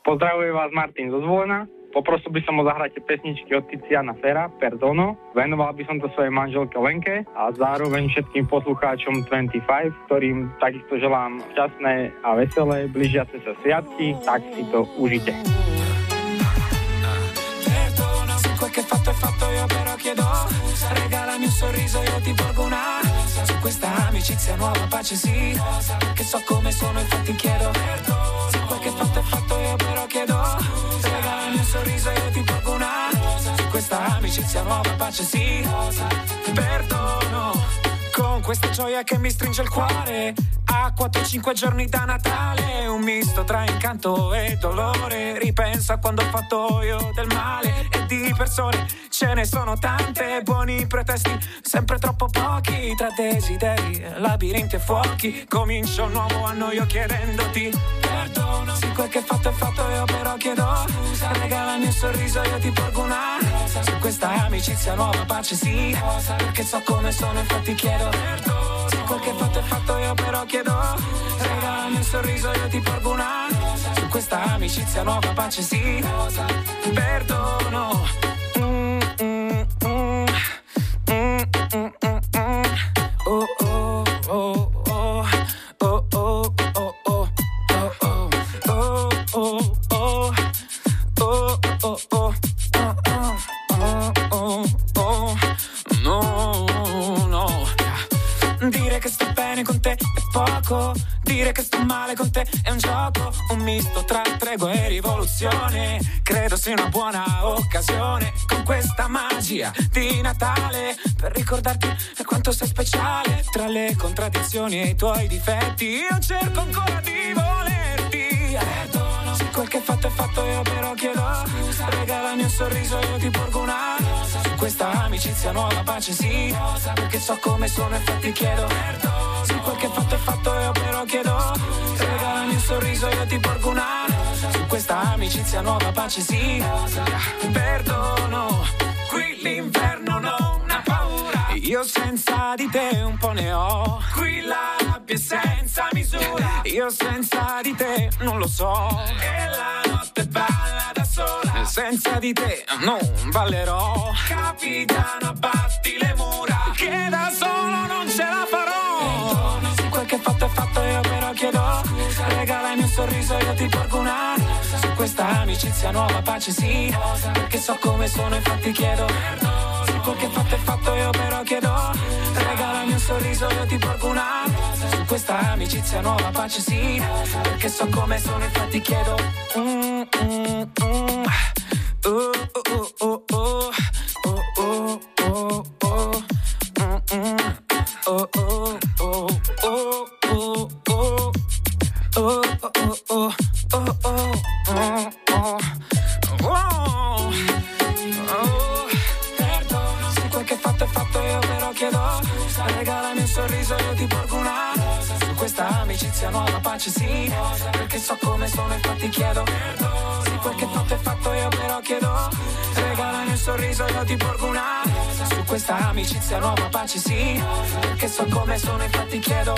Pozdravuje vás Martin zo Zvolena. Poprosil by som o zahratie pesničky od Tiziana Fera, Perdono. Venoval by som to svojej manželke Lenke a zároveň všetkým poslucháčom 25, ktorým takisto želám šťastné a veselé, blížiace sa sviatky, tak si to užite. Questa amicizia nuova pace sì Perché so come sono infatti chiedo Perdono Se quel che fatto è fatto io però chiedo Scusa, regalami un sorriso io ti porgo una Su questa amicizia nuova pace sì. Perdono con questa gioia che mi stringe il cuore A 4-5 giorni da Natale Un misto tra incanto e dolore. Ripenso a quando ho fatto io del male E di persone ce ne sono tante. Buoni pretesti, sempre troppo pochi. Tra desideri, labirinti e fuochi Comincio un nuovo anno io chiedendoti. Perdono Se quel che fatto è fatto io però chiedo. Scusa, regalami un sorriso io ti porgo una Su questa amicizia nuova pace sì. Perché so come sono infatti chiedo perdono quel che fatto è fatto io però chiedo Regalami un sorriso io ti porgo una. Su questa amicizia nuova pace sì. Perdono che sto male con te è un gioco, un misto tra tregua e rivoluzione. Credo sia una buona occasione con questa magia di Natale per ricordarti quanto sei speciale. Tra le contraddizioni e i tuoi difetti, io cerco ancora di volerti. Quel che fatto è fatto, io però chiedo. Scusa, regalami un sorriso, io ti porgo una rosa. Su questa amicizia nuova pace sì. Rosa, perché so come sono, infatti chiedo. Perdono se quel che fatto è fatto, io però chiedo. Regalami un sorriso, io ti porgo una rosa. Su questa amicizia nuova pace sì. Perdono, qui ha paura. Io senza di te un po' ne ho. Qui la rabbia è senza misura. Io senza di te non lo so. E la notte balla da sola. Senza di te non ballerò. Capitano, abbatti le mura. Che da solo non ce la farò. Se quel che fatto è fatto io però chiedo. Scusa, regalami un sorriso io ti porgo una questa amicizia nuova pace sì. Perché so come sono infatti chiedo. Se quel che fatto è fatto io però chiedo. Regalami un sorriso io ti porgo una. Su questa amicizia nuova pace sì. Perché so come sono infatti chiedo. Mm, mm, mm. Uh, uh, uh, uh, uh. Oh, oh, oh, oh. Mm, mm. Oh, oh, oh, oh, oh, oh. Oh, oh, oh, oh, oh, amicizia nuova pace sì Perché so come sono infatti chiedo Perdono. Se quel che fatto è fatto io però chiedo. Regalami un sorriso io ti porgo una. Su questa amicizia nuova pace sì Perché so come sono infatti chiedo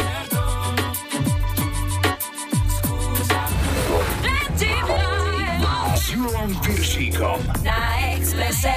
S Julom Piršíkom. Na Expresse.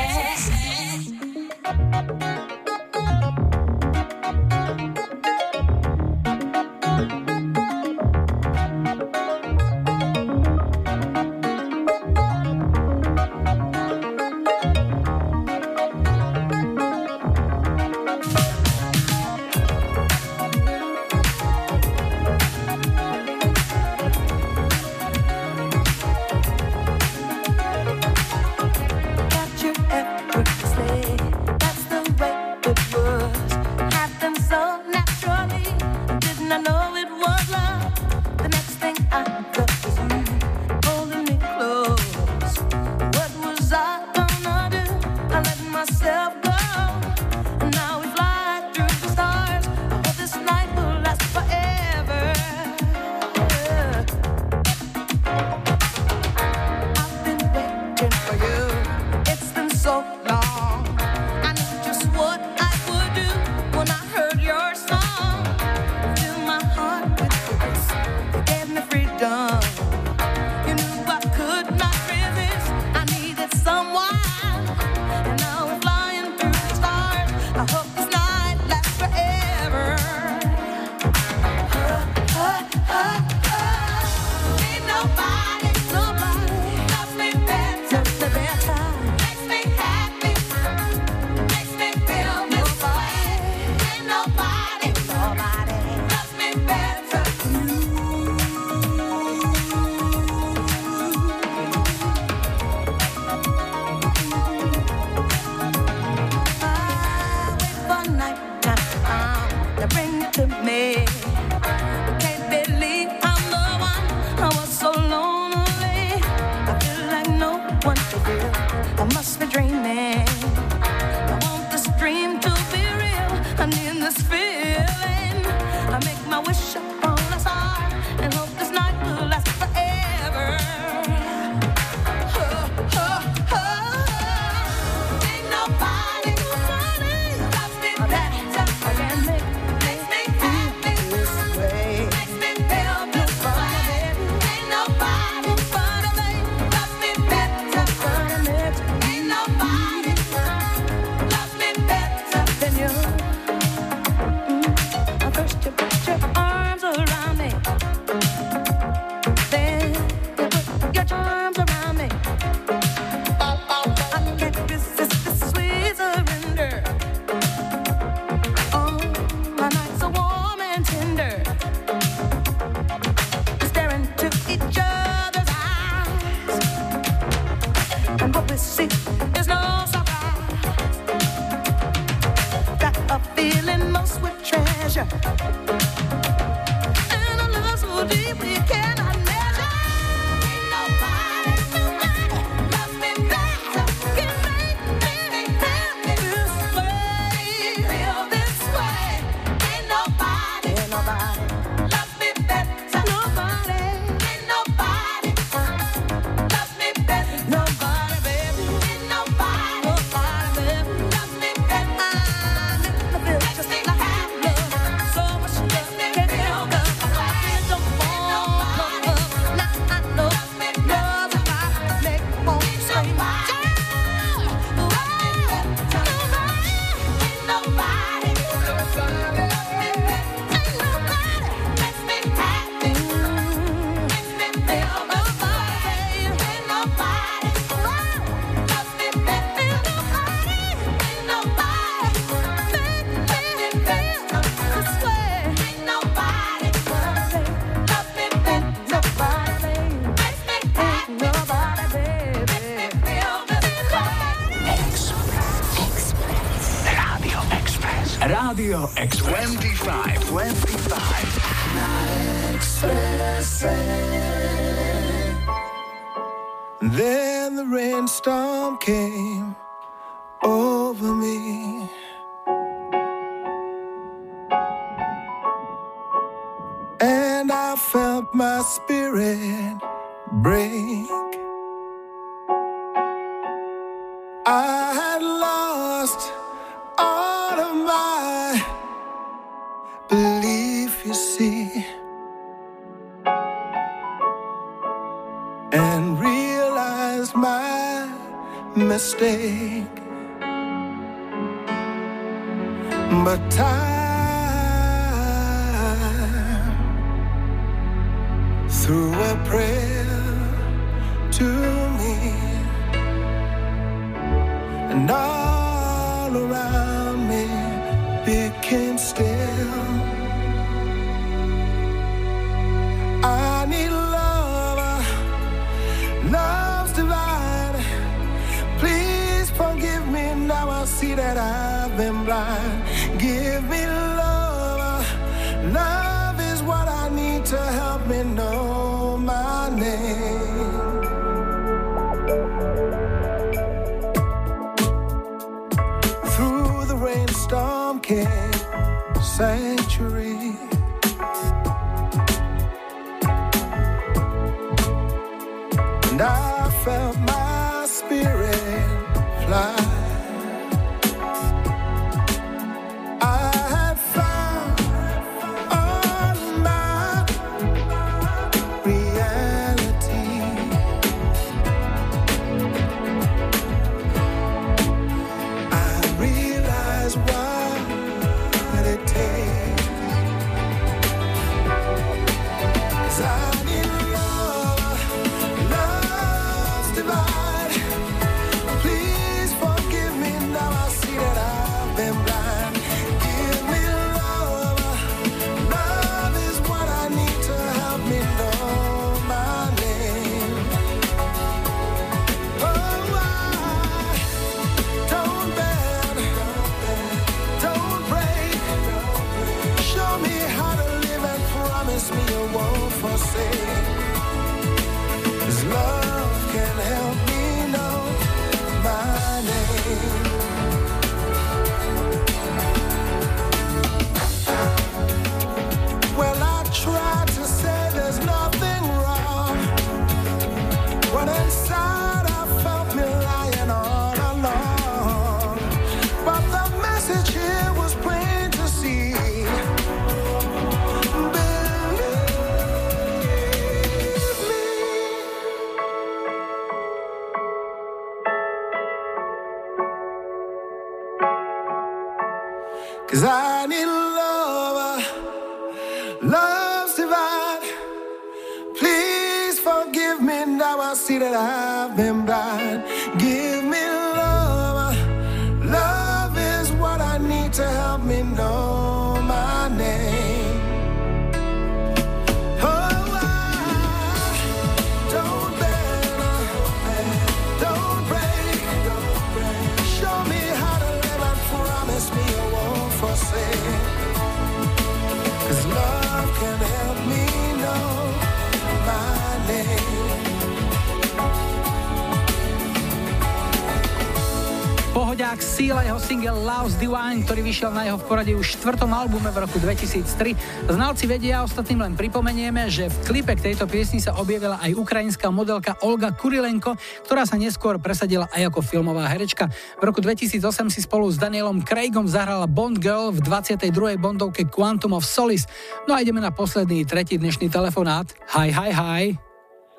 Vyšiel na jeho v poradí už štvrtom albume v roku 2003. Znalci vedia, ostatným len pripomenieme, že v klipe k tejto piesni sa objavila aj ukrajinská modelka Olga Kurilenko, ktorá sa neskôr presadila aj ako filmová herečka. V roku 2008 si spolu s Danielom Craigom zahrala Bond Girl v 22. Bondovke Quantum of Solace. No a ideme na posledný, tretí dnešný telefonát. Hi, hi, hi.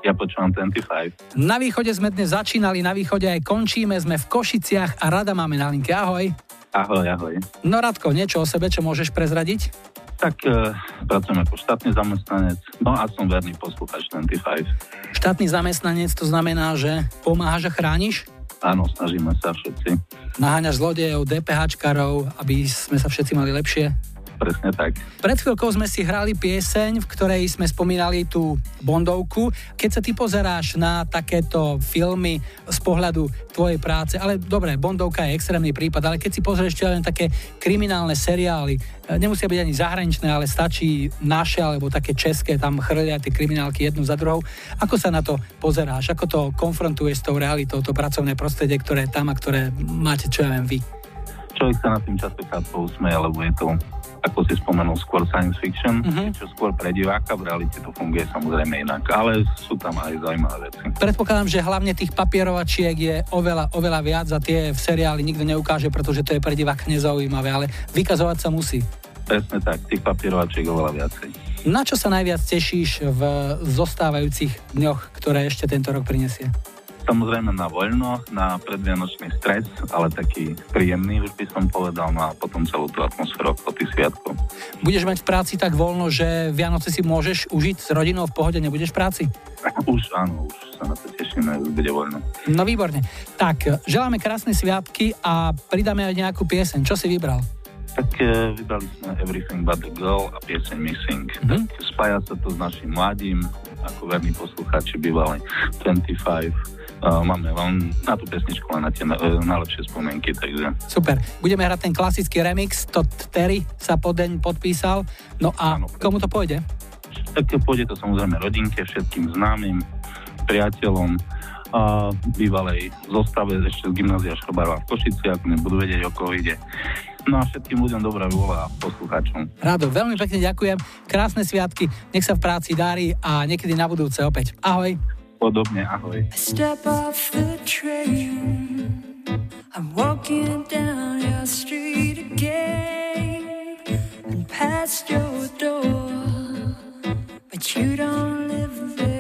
Ja počúvam 25. Na východe sme dnes začínali, na východe aj končíme, sme v Košiciach a rada máme na linke. Ahoj. Ahoj, ahoj. No Radko, niečo o sebe, čo môžeš prezradiť? Tak e, pracujem ako štátny zamestnanec, no a som verný poslucháč 25. Štátny zamestnanec to znamená, že pomáhaš a chrániš? Áno, snažíme sa všetci. Naháňaš zlodejov, DPHčkarov, aby sme sa všetci mali lepšie? Presne tak. Pred chvíľkou sme si hrali pieseň, v ktorej sme spomínali tú Bondovku. Keď sa ty pozeráš na takéto filmy z pohľadu tvojej práce, ale dobre, Bondovka je extrémny prípad, ale keď si pozrieš čo len také kriminálne seriály, e, nemusia byť ani zahraničné, ale stačí naše alebo také české, tam chrlia tie kriminálky jednu za druhou. Ako sa na to pozeráš? Ako to konfrontuješ s tou realitou, to pracovné prostredie, ktoré je tam a ktoré máte, čo ja viem, vy? Človek sa na tým častokrát pousmeje, lebo je to ako si spomenul, skôr science fiction, Mhm. čo skôr pre diváka, v realite to funguje samozrejme inak, ale sú tam aj zaujímavé veci. Predpokladám, že hlavne tých papierovačiek je oveľa, oveľa viac a tie v seriáli nikto neukáže, pretože to je pre diváka nezaujímavé, ale vykazovať sa musí. Presne tak, tých papierovačiek oveľa viacej. Na čo sa najviac tešíš v zostávajúcich dňoch, ktoré ešte tento rok prinesie? Samozrejme na voľno, na predvianočný stres, ale taký príjemný už by som povedal, no a potom celú tú atmosféru okolo tých sviatkov. Budeš mať v práci tak voľno, že Vianoce si môžeš užiť s rodinou v pohode, nebudeš v práci? *laughs* Už áno, už sa na to tešíme, už bude voľno. No výborne. Tak, želáme krásne sviatky a pridáme aj nejakú pieseň. Čo si vybral? Tak e, vybrali sme Everything But The Girl a pieseň Missing. Mm-hmm. Tak spája sa to s našim mladým, ako verní poslucháči bývali 25 máme len na tú pesničku len na tie e, najlepšie spomienky, takže... Super. Budeme hrať ten klasický remix, to Terry sa po deň podpísal. No a ano. komu to pôjde? Tak to pôjde to samozrejme rodinke, všetkým známym, priateľom, a bývalej zostave ešte z gymnázia Škobarva v Košici, ak mi vedieť, o koho ide. No a všetkým ľuďom dobrá vôľa a poslucháčom. Rado, veľmi pekne ďakujem, krásne sviatky, nech sa v práci darí a niekedy na budúce opäť. Ahoj podobne. Ahoj. I'm walking down your street again and past your door, but you don't live there.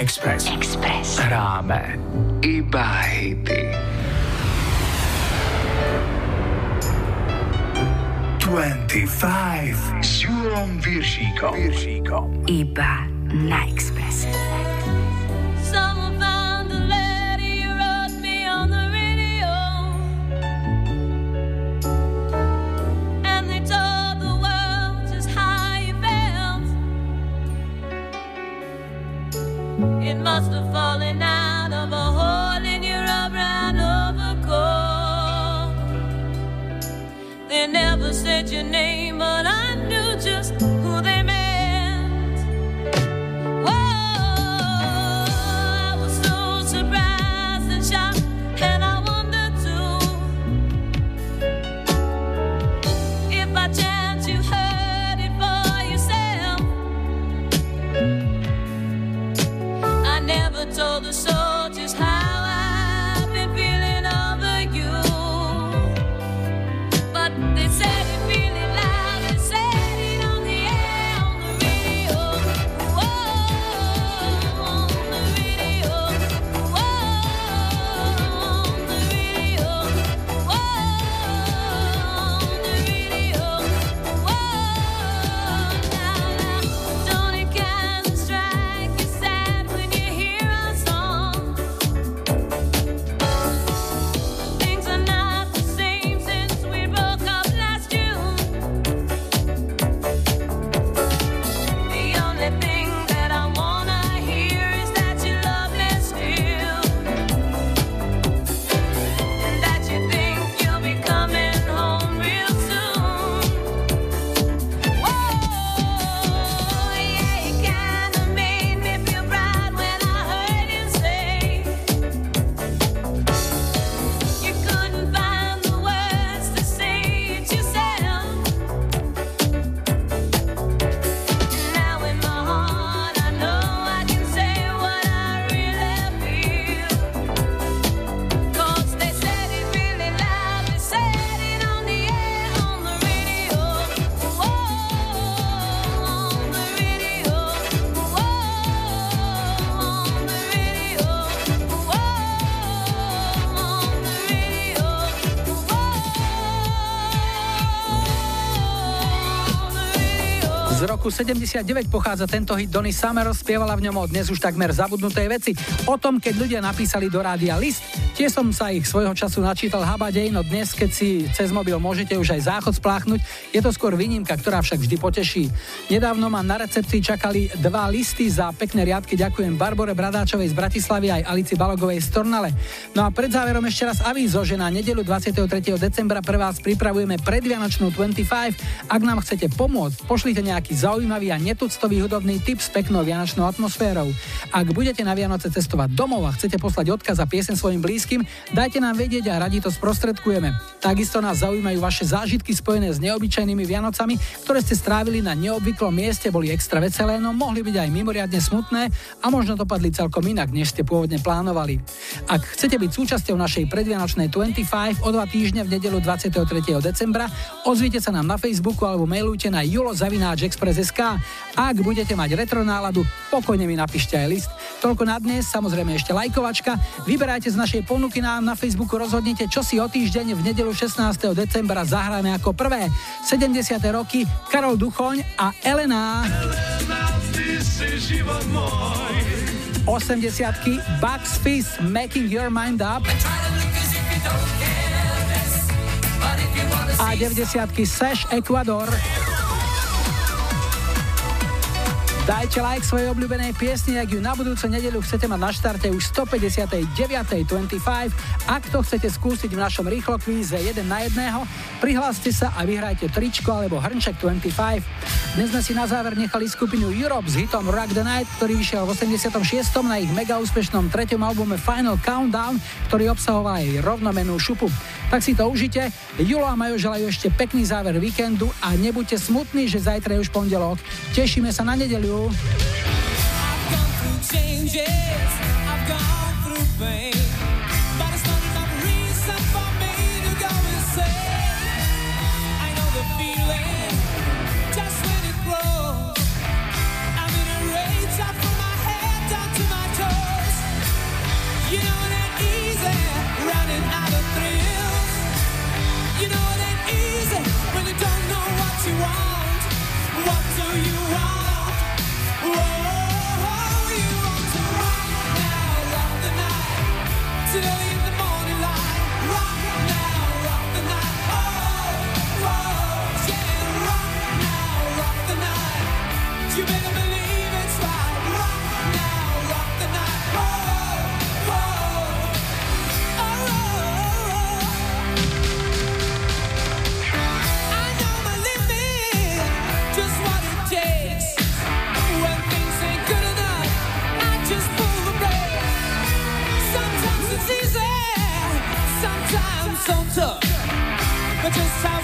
Express. Express. Hráme iba hity. 25 s Júlom Viršíkom. Viršíkom. Iba 79 pochádza tento hit Donny Summer, spievala v ňom o dnes už takmer zabudnutej veci. O tom, keď ľudia napísali do rádia list, tiež som sa ich svojho času načítal habadej, no dnes, keď si cez mobil môžete už aj záchod spláchnuť, je to skôr výnimka, ktorá však vždy poteší. Nedávno ma na recepcii čakali dva listy za pekné riadky. Ďakujem Barbore Bradáčovej z Bratislavy aj Alici Balogovej z Tornale. No a pred záverom ešte raz avízo, že na nedelu 23. decembra pre vás pripravujeme predvianočnú 25. Ak nám chcete pomôcť, pošlite nejaký zaujímavý a netuctový hudobný tip s peknou vianočnou atmosférou. Ak budete na Vianoce cestovať domov a chcete poslať odkaz a piesen svojim blízkym, dajte nám vedieť a radi to sprostredkujeme. Takisto nás zaujímajú vaše zážitky spojené s neobyčajnými Vianocami, ktoré ste strávili na neobvyklom mieste, boli extra veselé, no mohli byť aj mimoriadne smutné a možno dopadli celkom inak, než ste pôvodne plánovali. Ak chcete byť súčasťou našej predvianočnej 25 o dva týždne v nedelu 23. decembra, ozvite sa nám na Facebooku alebo mailujte na julozavináčexpress.sk. Ak budete mať retro náladu, pokojne mi napíšte aj list. Toľko na dnes, samozrejme ešte lajkovačka. Vyberajte z našej ponuky nám na Facebooku, rozhodnite, čo si o týždeň v nedelu 16. decembra zahráme ako prvé. 70. roky Karol Duchoň a Elena. 80 Bugs Fizz Making Your Mind Up a 90 Sash Ecuador Dajte like svojej obľúbenej piesni, ak ju na budúcu nedeľu chcete mať na štarte už 159.25. Ak to chcete skúsiť v našom rýchlo kvíze 1 na 1, prihláste sa a vyhrajte tričko alebo hrnček 25. Dnes sme si na záver nechali skupinu Europe s hitom Rock the Night, ktorý vyšiel v 86. na ich mega úspešnom treťom albume Final Countdown, ktorý obsahoval aj rovnomenú šupu. Tak si to užite. Julo a Majo želajú ešte pekný záver víkendu a nebuďte smutní, že zajtra je už pondelok. Tešíme sa na nedeľu. through changes, I've gone through pain. You know it ain't easy when you don't know what you want. What do you want? So tough. But just have